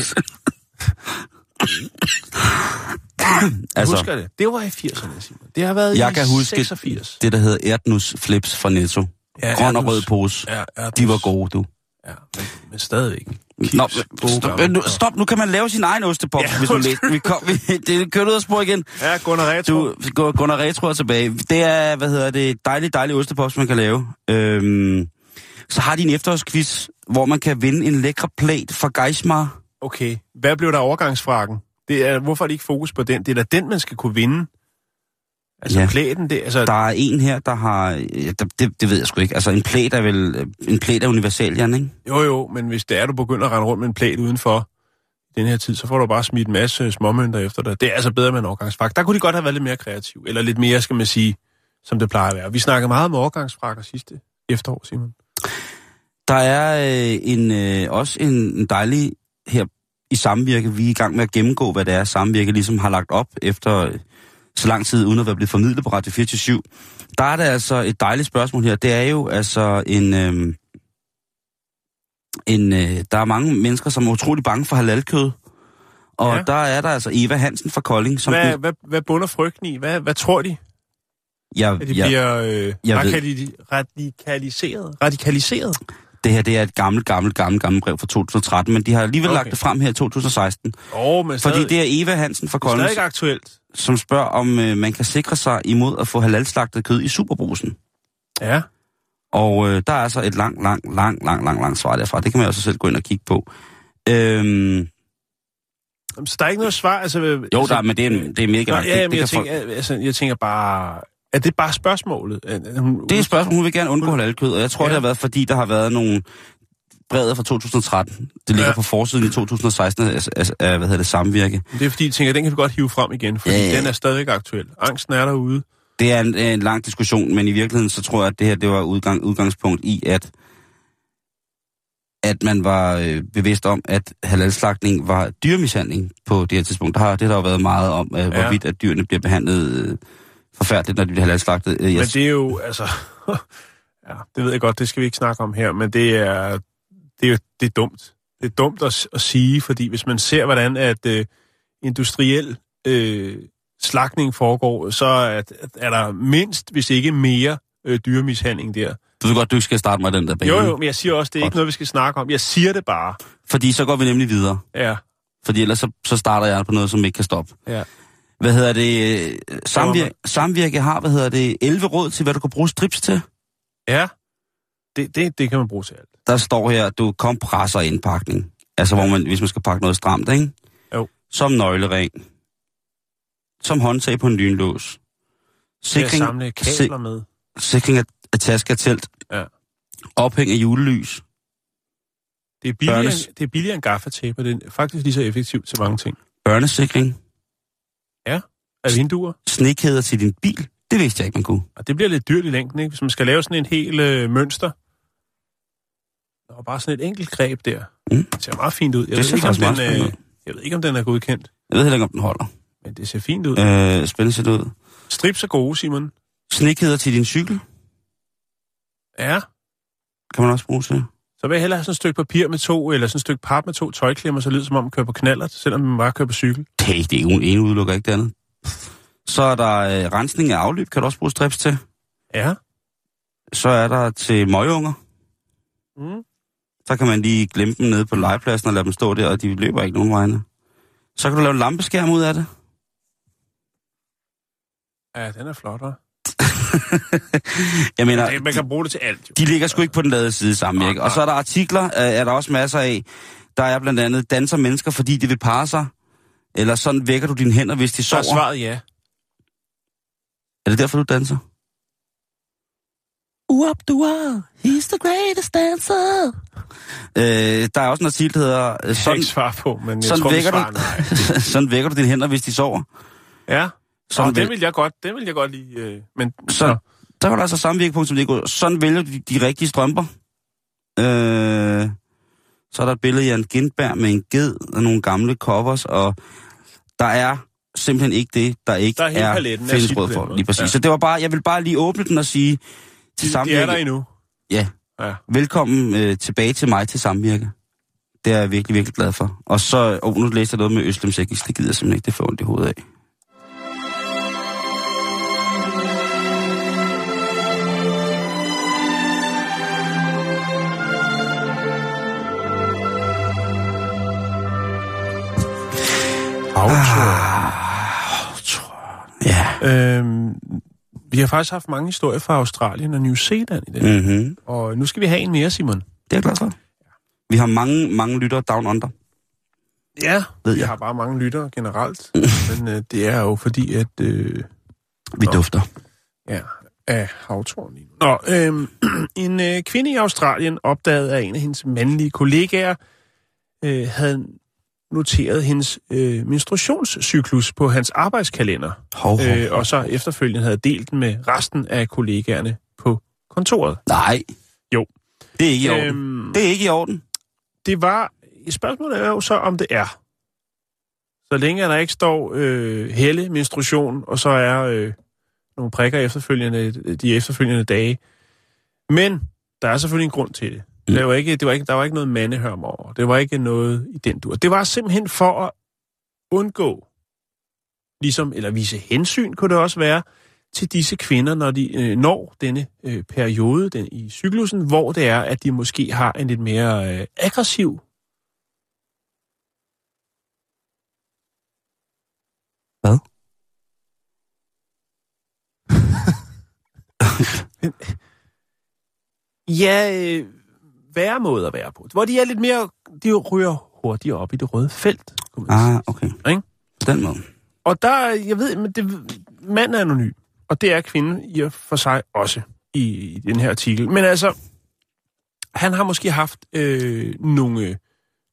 [clears throat] Altså, husker det. Det var i 80'erne, Simon. Det har været jeg i kan huske 86. det, der hedder Erdnus Flips fra Netto. Ja, Grøn og rød pose. Ja, De var gode, du. Ja, men, men stadigvæk. Nå, stop, nu, stop, nu kan man lave sin egen ostepop, Ja, hvis undskyld. læser. Vi kom, vi, [laughs] det kører ud af spor igen. Ja, Gunnar Retro. Du går Gunnar Retro er tilbage. Det er, hvad hedder det, dejlig, dejlig som man kan lave. Øhm, så har de en efterårsquiz, hvor man kan vinde en lækre plate fra Geismar. Okay, hvad blev der overgangsfrakken? Det er, hvorfor er det ikke fokus på den? Det er da den, man skal kunne vinde. Altså ja. Plæten, det, altså, Der er en her, der har... ja, der- Det, det ved jeg sgu ikke. Altså, en plate er vel... En plate er universal, Jan, ikke? jo jo, men hvis det er, du begynder at rende rundt med en plæt udenfor den her tid, så får du bare smidt en masse småmønter efter dig. Det er altså bedre med en overgangsfrak. Der kunne de godt have været lidt mere kreativ, eller lidt mere, skal man sige, som det plejer at være. Vi snakkede meget om overgangsfrakker sidste efterår, Simon. Der er øh, en, øh, også en dejlig her i samvirke. Vi er i gang med at gennemgå, hvad det er, samvirke ligesom har lagt op efter så lang tid, uden at være blevet formidlet på Radio 24 Der er der altså et dejligt spørgsmål her. Det er jo altså en... Øh, en øh, der er mange mennesker, som er utrolig bange for halalkød. Og Ja. der er der altså Eva Hansen fra Kolding, som... Hvad, hvad, hvad bunder frygten i? Hvad, hvad tror de? jeg, At de jeg, bliver øh, jeg radikali- radikaliseret? Radikaliseret? Det her det er et gammelt, gammelt, gammelt, gammelt brev fra 2013, men de har alligevel Okay. lagt det frem her i 2016. Åh, oh, men Fordi stadig, det er Eva Hansen fra Kolding, stadig aktuelt. som spørger, om øh, man kan sikre sig imod at få halalslagtet kød i superbrusen. Ja. Og øh, der er så et lang, lang, lang, lang, lang, lang svar derfra. Det kan man også selv gå ind og kigge på. Øhm, Så der er ikke noget svar? Altså, jo, altså, der, er- men det er, det er mega langt. ja, det, det, jeg, tænker, altså, jeg tænker bare... Er det bare spørgsmålet? Hun- det er et spørgsmål, hun vil gerne undgå halalkød, og jeg tror, Ja. ja. det har været, fordi der har været nogle brevet fra 2013. Det ligger Ja. ja. på forsiden i 2016 af, af, af hvad hedder det, samvirke. Det er fordi, jeg tænker, at den kan vi godt hive frem igen, fordi Ja, ja. den er stadigvæk aktuel. Angsten er derude. Det er en, en lang diskussion, men i virkeligheden så tror jeg, at det her det var udgang, udgangspunkt i, at at man var øh, bevidst om, at halalslagtning var dyrmishandling på det her tidspunkt. Der har det har der jo været meget om, øh, Ja. hvorvidt at dyrene bliver behandlet øh, forfærdeligt, når de bliver halalslagtet. Øh, jeg, Men det er jo, altså... [laughs] ja, det ved jeg godt, det skal vi ikke snakke om her, men det er, det er, jo- det er dumt. Det er dumt at, at sige, fordi hvis man ser, hvordan at øh, industriel øh, slagtning foregår, så er, at, er der mindst, hvis ikke mere, øh, dyremishandling der. Du ved godt, du ikke skal starte med den der bane. Jo, jo, men jeg siger også, det er ikke Godt. noget, vi skal snakke om. Jeg siger det bare. Fordi så går vi nemlig videre. Ja, Fordi ellers så, så starter jeg på noget, som ikke kan stoppe. ja. Hvad hedder det? øh, Samvirke, samvirke har, hvad hedder det, 11 råd til, hvad du kan bruge strips til. Ja, det, det, det kan man bruge til alt. der står her, du kompresser indpakning. Altså, hvor man, hvis man skal pakke noget stramt, ikke? Jo. Som nøglering. Som håndtag på en lynlås. Sikring, samle kabler med. sikring af, af taske og telt. Ja. Ophæng af julelys. Det er billigere, Børnes- det er billigere end gaffatape, og det er faktisk lige så effektivt til mange ting. Børnesikring. Af vinduer. Snekkæder til din bil. Det vidste jeg ikke, man kunne. Og det bliver lidt dyrt i længden, ikke? Hvis man skal lave sådan en hel øh, mønster. Der var bare sådan et enkelt greb der. Mm. Det ser meget fint ud. Jeg, Det ved ser ikke, om den, øh, jeg ved ikke, om den er godkendt, Jeg ved heller ikke, om den holder. men det ser fint ud. Øh, spændende ser det ud. Strips er gode, Simon. Snekkæder til din cykel. Ja. Kan man også bruge til. Så vil jeg hellere have sådan et stykke papir med to, eller sådan et stykke pap med to tøjklemmer, så det lyder som om man kører på knaller, selvom man bare kører på cykel. Hey, det er jo en udelukker ikke det andet. Så er der øh, rensning af afløb, kan du også bruge strips til. Ja. Så er der til møgeunger. Mm. Så kan man lige glemme dem nede på legepladsen og lade dem stå der, og de løber ikke nogen vegne. Så kan du lave en lampeskærm ud af det. Ja, den er flot, hva'? [laughs] Jeg mener, Ja, man kan bruge det til alt, jo. de ligger sgu ikke på den lade side sammen, ikke? Og så er der artikler, øh, er der også masser af. Der er blandt andet, danser mennesker, fordi de vil parre sig. Eller sådan vækker du dine hænder, hvis de Så er sover. svaret ja. Er det derfor, du danser? Uop, du er. He's the greatest dancer. Øh, der er også en artikel, der hedder... øh, Det Sådan, ikke svar på, men jeg sådan tror, vækker du- [laughs] sådan vækker du dine hænder, hvis de sover. Ja, så Sådan den vil- vil jeg godt, den vil jeg godt lide. Øh, men Så, der var der altså samvirke.dk. Sådan vælger du de, de rigtige strømper. Øh, så er der et billede af Jan Gindberg med en ged og nogle gamle covers, og der er simpelthen ikke det, der ikke Der er er fællesråd for. Lige præcis. Ja. Så det var bare, jeg vil bare lige åbne den og sige, De, de samvirke. er der endnu. Ja. Ja. Velkommen øh, tilbage til mig til samvirke. Det er jeg virkelig, virkelig glad for. Og så, oh, nu læser jeg noget med Øslem Sækkis. Det gider jeg simpelthen ikke, det får ondt i hovedet af. Ja. Øhm, vi har faktisk haft mange historier fra Australien og New Zealand i. Mm. Mm-hmm. Og nu skal vi have en mere, Simon. Det er jeg glad for. Vi har mange, mange lyttere down under. Ja, Ved vi jeg. har bare mange lyttere generelt. [laughs] men øh, det er jo fordi, at... Øh, Vi Nå. dufter. ja, af havtorn lige nu. Nå, øhm, [clears throat] en øh, kvinde i Australien opdagede, at en af hendes mandlige kollegaer øh, havde noteret hendes øh, menstruationscyklus på hans arbejdskalender, Hov, hov. øh, og så efterfølgende havde delt den med resten af kollegaerne på kontoret. Nej. Jo. Det er ikke i orden. Øhm, Det er ikke i orden. det var... Spørgsmålet er jo så, om det er. Så længe der ikke står øh, helle menstruation, og så er øh, nogle prikker efterfølgende, de efterfølgende dage. Men der er selvfølgelig en grund til det. Mm. Det var ikke, det var ikke, der var ikke noget mandehørm over. Det var ikke noget i den dur. Det var simpelthen for at undgå, ligesom, eller vise hensyn, kunne det også være, til disse kvinder, når de øh, når denne øh, periode den, i cyklusen, hvor det er, at de måske har en lidt mere øh, aggressiv Hvad? [laughs] ja, øh, værre måde at være på. Hvor de er lidt mere, de ryger hurtigere op i det røde felt. kunne man sige. Ah, okay. Ikke? På den måde. Og der, jeg ved, men det, mand er anonym, og det er kvinden i for sig også i, i den her artikel. Men altså, han har måske haft øh, nogle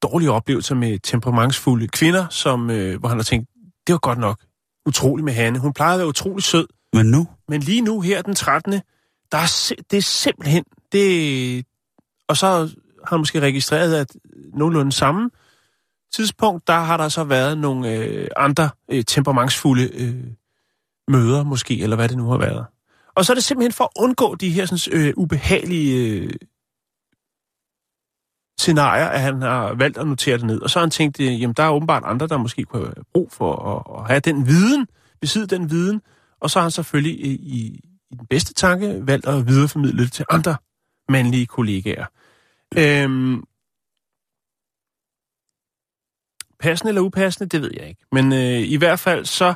dårlige oplevelser med temperamentsfulde kvinder, som, øh, hvor han har tænkt, det var godt nok utroligt med Hanne. Hun plejede at være utrolig sød, Men nu? men lige nu her den 13. Der er, det er simpelthen... Det, og så har han måske registreret, at nogenlunde samme tidspunkt, der har der så været nogle øh, andre øh, temperamentsfulde øh, møder måske, eller hvad det nu har været. Og så er det simpelthen for at undgå de her sådan, øh, ubehagelige øh, scenarier, at han har valgt at notere det ned. Og så har han tænkt, øh, jamen der er åbenbart andre, der måske kunne have brug for at, at have den viden, besidde den viden, og så har han selvfølgelig i, i, i den bedste tanke valgt at videreformidle det til andre mandlige kollegaer. Øhm, passende eller upassende, det ved jeg ikke. Men øh, i hvert fald så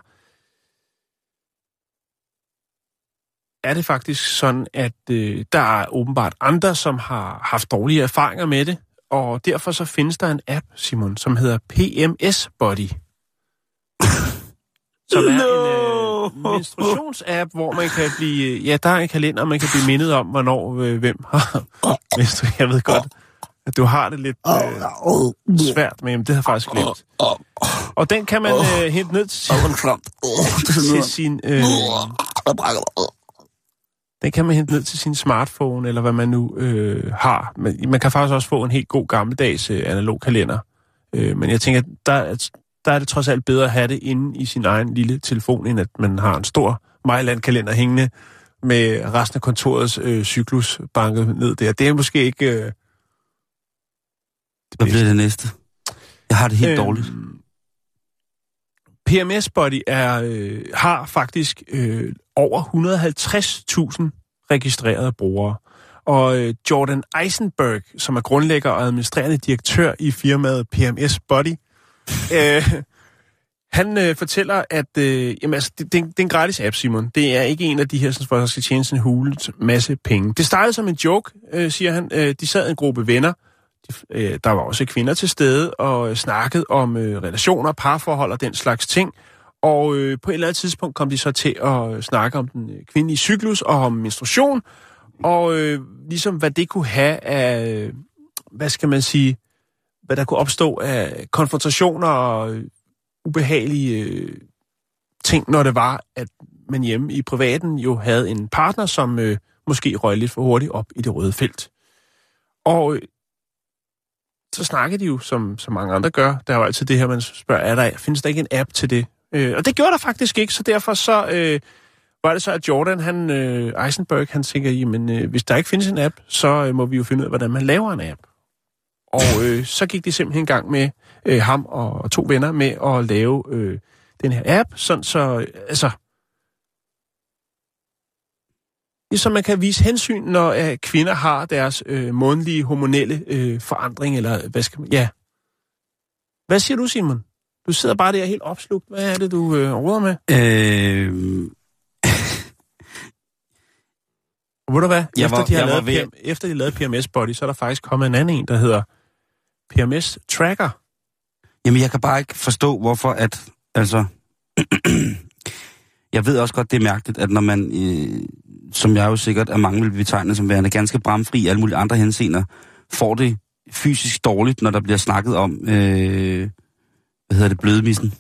er det faktisk sådan, at øh, der er åbenbart andre, som har haft dårlige erfaringer med det, og derfor så findes der en app, Simon, som hedder PMS Body. [laughs] Som er en øh, menstruationsapp, hvor man kan blive... Ja, der er en kalender, man kan blive mindet om, hvornår øh, hvem har [laughs] menstrueret. Jeg ved godt, at du har det lidt øh, svært med, men det har jeg faktisk glemt. Og den kan man øh, hente ned til, til sin... Øh, den kan man hente ned til sin smartphone, eller hvad man nu øh, har. Men man kan faktisk også få en helt god gammeldags øh, analog kalender. Øh, men jeg tænker, der, er- der er det trods alt bedre at have det inde i sin egen lille telefon, end at man har en stor Mejland-kalender hængende med resten af kontorets øh, cyklus banket ned der. Det er måske ikke... Øh, Hvad bliver det næste? Jeg har det helt Øhm, dårligt. PMS Body er, øh, har faktisk øh, over 150.000 registrerede brugere. Og øh, Jordan Eisenberg, som er grundlægger og administrerende direktør i firmaet PMS Body, øh, han øh, fortæller, at øh, jamen, altså, det, det, er en- det er en gratis app, Simon. Det er ikke en af de her, som for, skal tjene sin hulet masse penge. Det startede som en joke, øh, siger han. Øh, de sad en gruppe venner, de, øh, der var også kvinder til stede, og øh, snakkede om øh, relationer, parforhold og den slags ting. Og øh, på et eller andet tidspunkt kom de så til at øh, snakke om den øh, kvindelige cyklus og om menstruation, og øh, ligesom hvad det kunne have af, øh, hvad skal man sige, hvad der kunne opstå af konfrontationer og øh, ubehagelige øh, ting, når det var, at man hjemme i privaten jo havde en partner, som øh, måske røg lidt for hurtigt op i det røde felt. Og øh, så snakkede de jo, som, som mange andre gør. Der er jo altid det her, man spørger, er der, findes der ikke en app til det? Øh, og det gjorde der faktisk ikke, så derfor så øh, var det så, at Jordan, han, øh, Eisenberg, han tænker, jamen, øh, hvis der ikke findes en app, så øh, må vi jo finde ud af, hvordan man laver en app. Og øh, så gik de simpelthen i gang med øh, ham og, og to venner med at lave øh, den her app, sådan så, øh, altså, så man kan vise hensyn, når øh, kvinder har deres øh, månedlige hormonelle øh, forandring, eller hvad skal man, ja. Hvad siger du, Simon? Du sidder bare der helt opslugt. Hvad er det, du øh, råder med? Øh, ved du hvad? Jeg efter, var- de har jeg var lavet ved- PM, efter de lavede PMS Body, så er der faktisk kommet en anden en, der hedder PMS Tracker. Jamen, jeg kan bare ikke forstå, hvorfor at, altså, [clears throat] jeg ved også godt, det er mærkeligt, at når man, øh, som jeg jo sikkert er mange vil betegne som værende ganske bramfri i alle mulige andre henseender, får det fysisk dårligt, når der bliver snakket om, øh, hvad hedder det, blødemissen.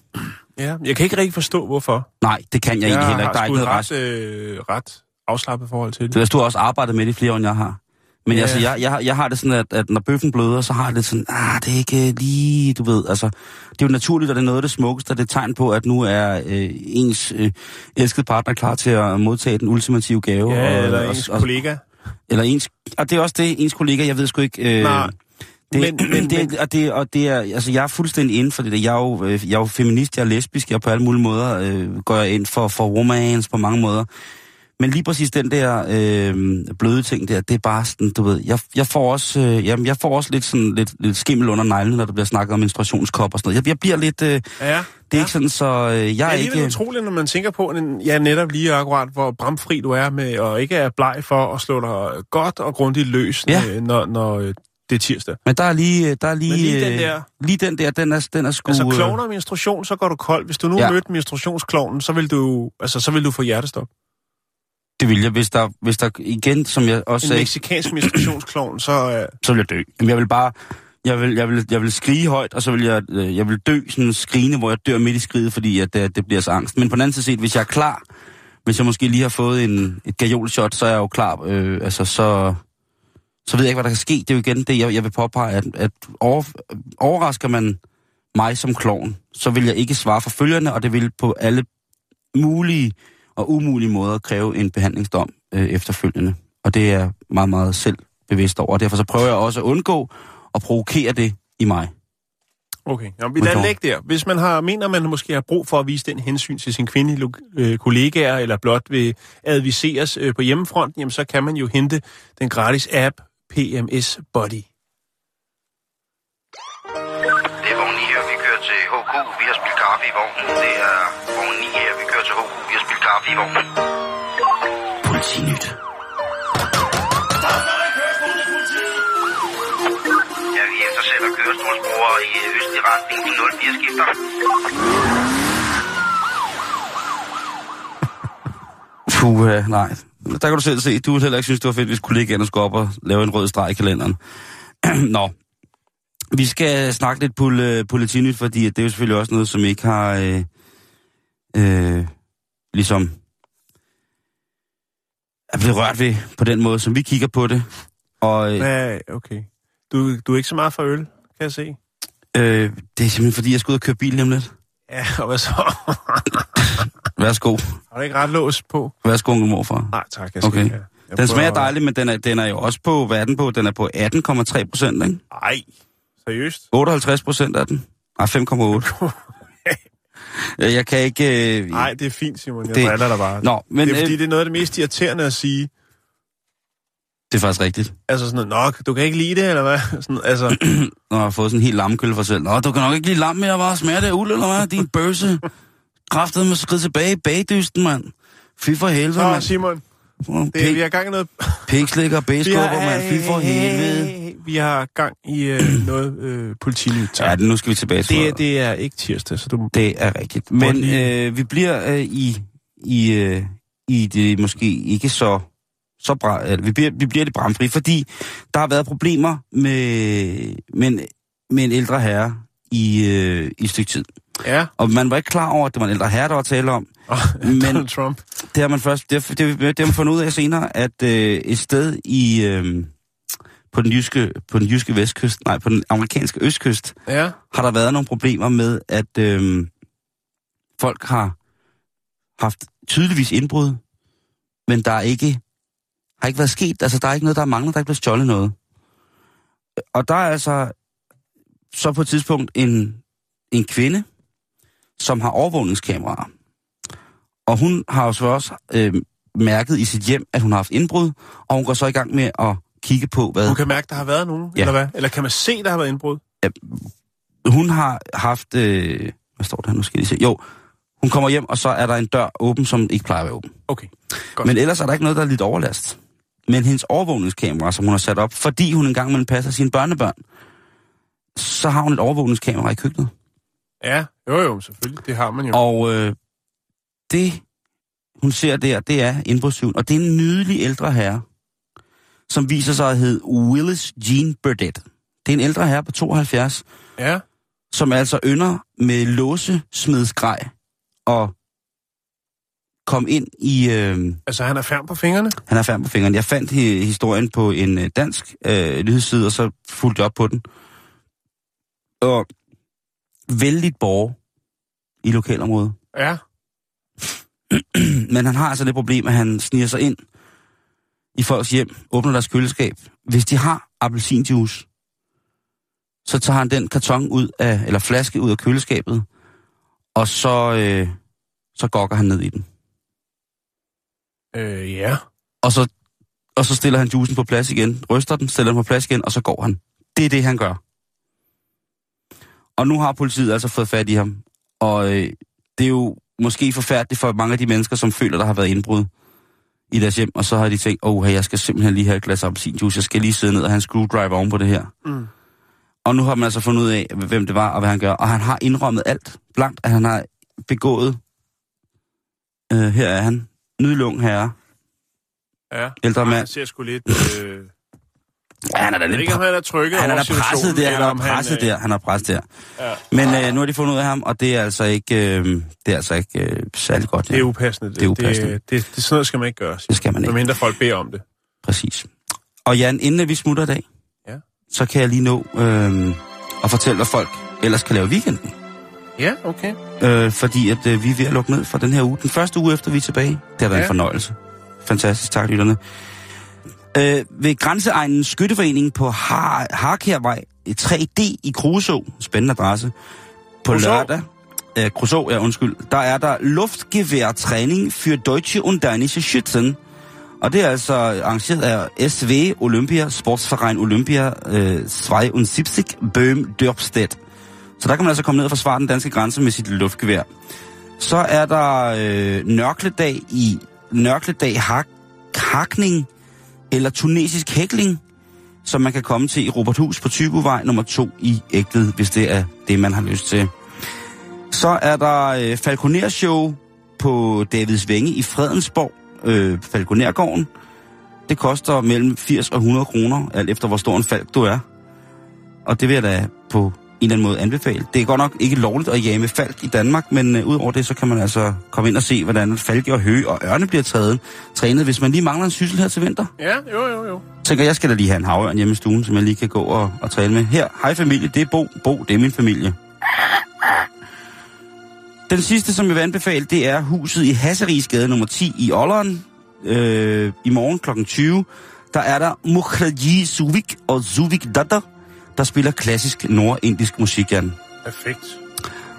Ja, jeg kan ikke rigtig forstå, hvorfor. Nej, det kan jeg, egentlig heller ikke. Der er ikke noget ret, rest. øh, ret afslappet forhold til det. Du har også arbejdet med det i flere år, end jeg har. Men Ja. ja. altså, jeg, jeg, har- jeg har det sådan, at, at når bøffen bløder, så har jeg det sådan, ah, det er ikke lige, du ved, altså, det er jo naturligt, og det er noget af det smukkeste, og det er tegn på, at nu er øh, ens øh, elskede partner klar til at modtage den ultimative gave. Ja, og, eller og, ens og, kollega. Eller ens, og det er også det, ens kollega, jeg ved sgu ikke... Øh, Nej, det, men- men, [clears throat] men- men, det, men- og det, og det er, altså jeg er fuldstændig inden for det der. Jeg er jo, øh, jeg er jo feminist, jeg er lesbisk, jeg er på alle mulige måder, øh, går jeg ind for, for romance på mange måder. Men lige præcis den der øh, bløde ting der, det er bare sådan, du ved, jeg, jeg får også, øh, jamen, jeg får også lidt sådan lidt, lidt skimmel under neglene, når der bliver snakket om menstruationskop og sådan noget. Jeg, jeg bliver lidt, øh, det er Ja, ikke sådan, så øh, jeg Det er er alligevel ikke... utroligt, når man tænker på, en, ja, netop lige akkurat, hvor bramfri du er med, og ikke er bleg for at slå dig godt og grundigt løs, Ja. øh, når, når øh, det er tirsdag. Men der er lige, der er lige, Men lige den øh, der- lige den der, den er, den er sgu... Altså, øh, klovner menstruation, så går du kold. Hvis du nu ja. Ja. mødte menstruationsklovnen, så vil du, altså, så vil du få hjertestop. Vil jeg, hvis der, hvis der igen, som jeg også En sagde, meksikansk menstruationsklovn, så... Øh, så vil jeg dø. Jamen, jeg vil bare, jeg vil, jeg vil, jeg vil skrige højt, og så vil jeg, øh, jeg vil dø sådan skrigende, hvor jeg dør midt i skriget, fordi at det, det bliver så angst. Men på den anden side set, hvis jeg er klar, hvis jeg måske lige har fået en, et gajolshot, så er jeg jo klar, øh, altså så, så ved jeg ikke, hvad der kan ske. Det er jo igen det, jeg, jeg vil påpege, at, at over, overrasker man mig som klovn, så vil jeg ikke svare for følgerne, og det vil på alle mulige og umulige måder kræve en behandlingsdom øh, efterfølgende. Og det er jeg meget, meget selv bevidst over. Og derfor så prøver jeg også at undgå at provokere det i mig. okay, Jamen, vi lader lægge der. Hvis man har, mener, man måske har brug for at vise den hensyn til sine kvindelige øh, kollegaer, eller blot vil adviseres øh, på hjemmefronten, jamen, så kan man jo hente den gratis app PMS Body. Det er vogn 9 her, vi kører til HK. Vi har spillet kaffe i vognen. Det er vogn 9 her, vi kører til HK. Vi kaffe i vognen. Politinyt. Ja, vi eftersætter kørestolsbrugere i østlig retning. De 04 skifter. Puh, øh, nej. Der kan du selv se, du heller ikke synes, det var fedt, hvis kollegaerne skulle op og lave en rød streg i kalenderen. [clears throat] Nå. Vi skal snakke lidt pol, øh, politinyt, fordi det er jo selvfølgelig også noget, som ikke har... Øh, øh, ligesom er blevet rørt ved på den måde, som vi kigger på det. Og øh, Ja, okay. Du, du er ikke så meget for øl, kan jeg se. øh, det er simpelthen, fordi jeg skal ud og køre bil lige om lidt. Ja, [laughs] og hvad så? [laughs] Værsgo. Har du ikke ret lås på? Værsgo, onkel morfar. Nej, tak. Jeg skal Okay. ikke. Jeg Den smager at- dejligt, men den er, den er jo også på, hvad er den på? Den er på 18,3 procent, ikke? Ej, seriøst? 58 procent af den. Nej, 5,8. [laughs] Ja, jeg kan ikke... Øh... Nej, det er fint, Simon. Jeg Det- driller dig bare. Nå, men det er fordi, øh, det er noget af det mest irriterende at sige. det er faktisk rigtigt. Altså sådan noget, Nå, du kan ikke lide det, eller hvad? [laughs] Sådan, altså, [clears throat] Når jeg har fået sådan en helt lammekølle for selv. Nå, du kan nok ikke lide lam mere, var smager det af uld, eller hvad? Din bøsse. Kræftet med skridt tilbage i bagdysten, mand. Fy for helvede, mand. Simon, det, er, vi Pik, har gang i noget... pikslikker og bæskubber, mand. Fy for helvede. vi har gang i øh, [clears throat] noget øh, politinyt. Ja, nu skal vi tilbage til det, det er ikke tirsdag, så du... Det er rigtigt. Men øh, vi bliver øh, i, i, øh, i det måske ikke så, så bra, øh, vi, bliver, vi bliver det bramfri, fordi der har været problemer med, med, en, med en ældre herre i, øh, i et stykke tid. Ja, Og man var ikke klar over, at det var en ældre herre, der var tale om. og Men- Donald Trump. Det har man først, det, har- det, det har man fundet ud af senere, at øh, et sted i, øh, på, den jyske, på den jyske vestkyst, nej, på den amerikanske østkyst, Ja, har der været nogle problemer med, at øhm, folk har haft tydeligvis indbrud men der er ikke, har ikke været sket, altså der er ikke noget, der er manglet, der er ikke blevet stjålet noget. Og der er altså så på et tidspunkt en, en kvinde, som har overvågningskameraer. Og hun har jo så også øh, mærket i sit hjem, at hun har haft indbrud, og hun går så i gang med at kigge på, hvad... Du kan mærke, der har været nogen, Ja. eller hvad? Eller kan man se, der har været indbrud? Hun har haft... Øh, hvad står der? Nu skal jeg se. Jo, hun kommer hjem, og så er der en dør åben, som ikke plejer at være åben. Okay, godt. Men ellers er der ikke noget, der er lidt overlast. Men hendes overvågningskamera, som hun har sat op, fordi hun engang imellem passer sine børnebørn, så har hun et overvågningskamera i køkkenet. Ja, jo jo, selvfølgelig. Det har man jo. Og øh, det, hun ser der, det er indbrudstyven. Og det er en nydelig ældre herre, som viser sig at hedde Willis Jean Burdett. Det er en ældre herre på 72, Ja, som altså ynder med låse smedsgrej og kom ind i... Øh, altså han er færm på fingrene. han er færdig på fingrene. Jeg fandt hi- historien på en øh, dansk øh, nyhedsside, og så fulgte jeg op på den. Og vældigt borger i lokalområdet. Ja, [clears throat] Men han har altså det problem, at han sniger sig ind i folks hjem, åbner deres køleskab. Hvis de har appelsinjuice, så tager han den karton ud af, eller flaske ud af køleskabet, og så, øh, så gokker han ned i den. øh, ja. Og så, og så stiller han juicen på plads igen, ryster den, stiller den på plads igen, og så går han. Det er det, han gør. Og nu har politiet altså fået fat i ham. Og øh, det er jo måske forfærdeligt for mange af de mennesker, som føler, der har været indbrud i deres hjem, og så har de tænkt, åh, jeg skal simpelthen lige have et glas appelsinjuice, jeg skal lige sidde ned og have en screwdriver oven på det her. Mm. Og nu har man altså fundet ud af, hvem det var, og hvad han gør. Og han har indrømmet alt blankt, at han har begået... Øh, her er han. Nydelig ung herre. Ja. Ældre Ej, mand. Han ser sgu lidt... Øh... Ja, han er da lidt ikke, om han er trykket Han er da presset der, han er presset øh, der, han er presset der. Ja. Men øh, nu har de fundet ud af ham, og det er altså ikke, øh, det er altså ikke øh, særlig godt. Det er upassende. Det, Det er upassende. Det, det, det, sådan noget skal man ikke gøre. Det skal man ikke. Medmindre folk beder om det. Præcis. Og Jan, inden vi smutter i dag, Ja. så kan jeg lige nå øh, at fortælle, hvad folk ellers kan lave weekenden. Ja, okay. Øh, fordi at øh, vi er ved at lukke ned for den her uge. Den første uge efter vi er tilbage. Det har været ja. Ja. en fornøjelse. Fantastisk, tak lytterne. Øh, ved Grænseegnens Skytteforening på Har Harkærvej 3D i Kruså, spændende adresse, på Kruså? lørdag, øh, Kruså, ja undskyld, der er der Luftgeværtræning für Deutsche und Dänische Schützen. Og det er altså arrangeret af SV Olympia, Sportsverein Olympia øh, 72 Bøhm Dørpstedt. Så der kan man altså komme ned og forsvare den danske grænse med sit luftgevær. Så er der øh, nørkledag i nørkledag hak, hakning eller tunesisk hækling, som man kan komme til i Roberthus på Tybovej nummer 2 i Ægtved, hvis det er det, man har lyst til. Så er der øh, Falconer-show på Davids Vænge i Fredensborg, øh, Falconergården. Det koster mellem 80 og 100 kroner, alt efter hvor stor en falk du er. Og det vil jeg da på en eller anden måde anbefale. Det er godt nok ikke lovligt at jage med falk i Danmark, men øh, udover det, så kan man altså komme ind og se, hvordan falke og høge og ørne bliver trænet, trænet, hvis man lige mangler en syssel her til vinter. Ja, jo, jo, jo. tænker, jeg skal da lige have en havørn hjemme i stuen, som jeg lige kan gå og, og tale med. Her, hej familie, det er Bo. Bo, det er min familie. Den sidste, som jeg vil anbefale, det er huset i Hasserigsgade nummer 10 i Olleren. Øh, I morgen kl. 20, der er der Mukherjee Suvik og Suvik Datter, der spiller klassisk nordindisk musik, Jan. Perfekt.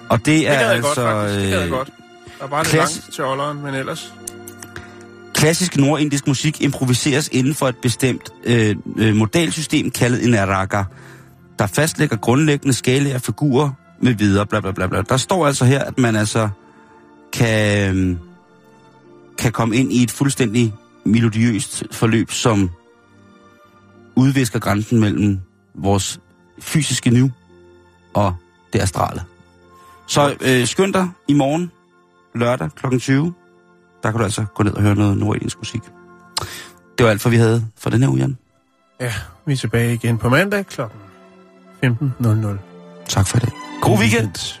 Og det Det er jeg altså... godt, faktisk. Det gad jeg øh, godt. Der er bare lidt klasse- langt til Olleren, men ellers... Klassisk nordindisk musik improviseres inden for et bestemt øh, øh, modelsystem kaldet en raga, der fastlægger grundlæggende skalaer, figurer med videre, bla bla bla bla. Der står altså her, at man altså kan, øh, kan komme ind i et fuldstændig melodiøst forløb, som udvisker grænsen mellem vores fysiske nu og det astrale. Så øh, skynd dig i morgen, lørdag kl. 20, der kan du altså gå ned og høre noget nordisk musik. Det var alt, for vi havde for den her uge, Jan. Ja, vi er tilbage igen på mandag kl. 15.00. Tak for det. God weekend!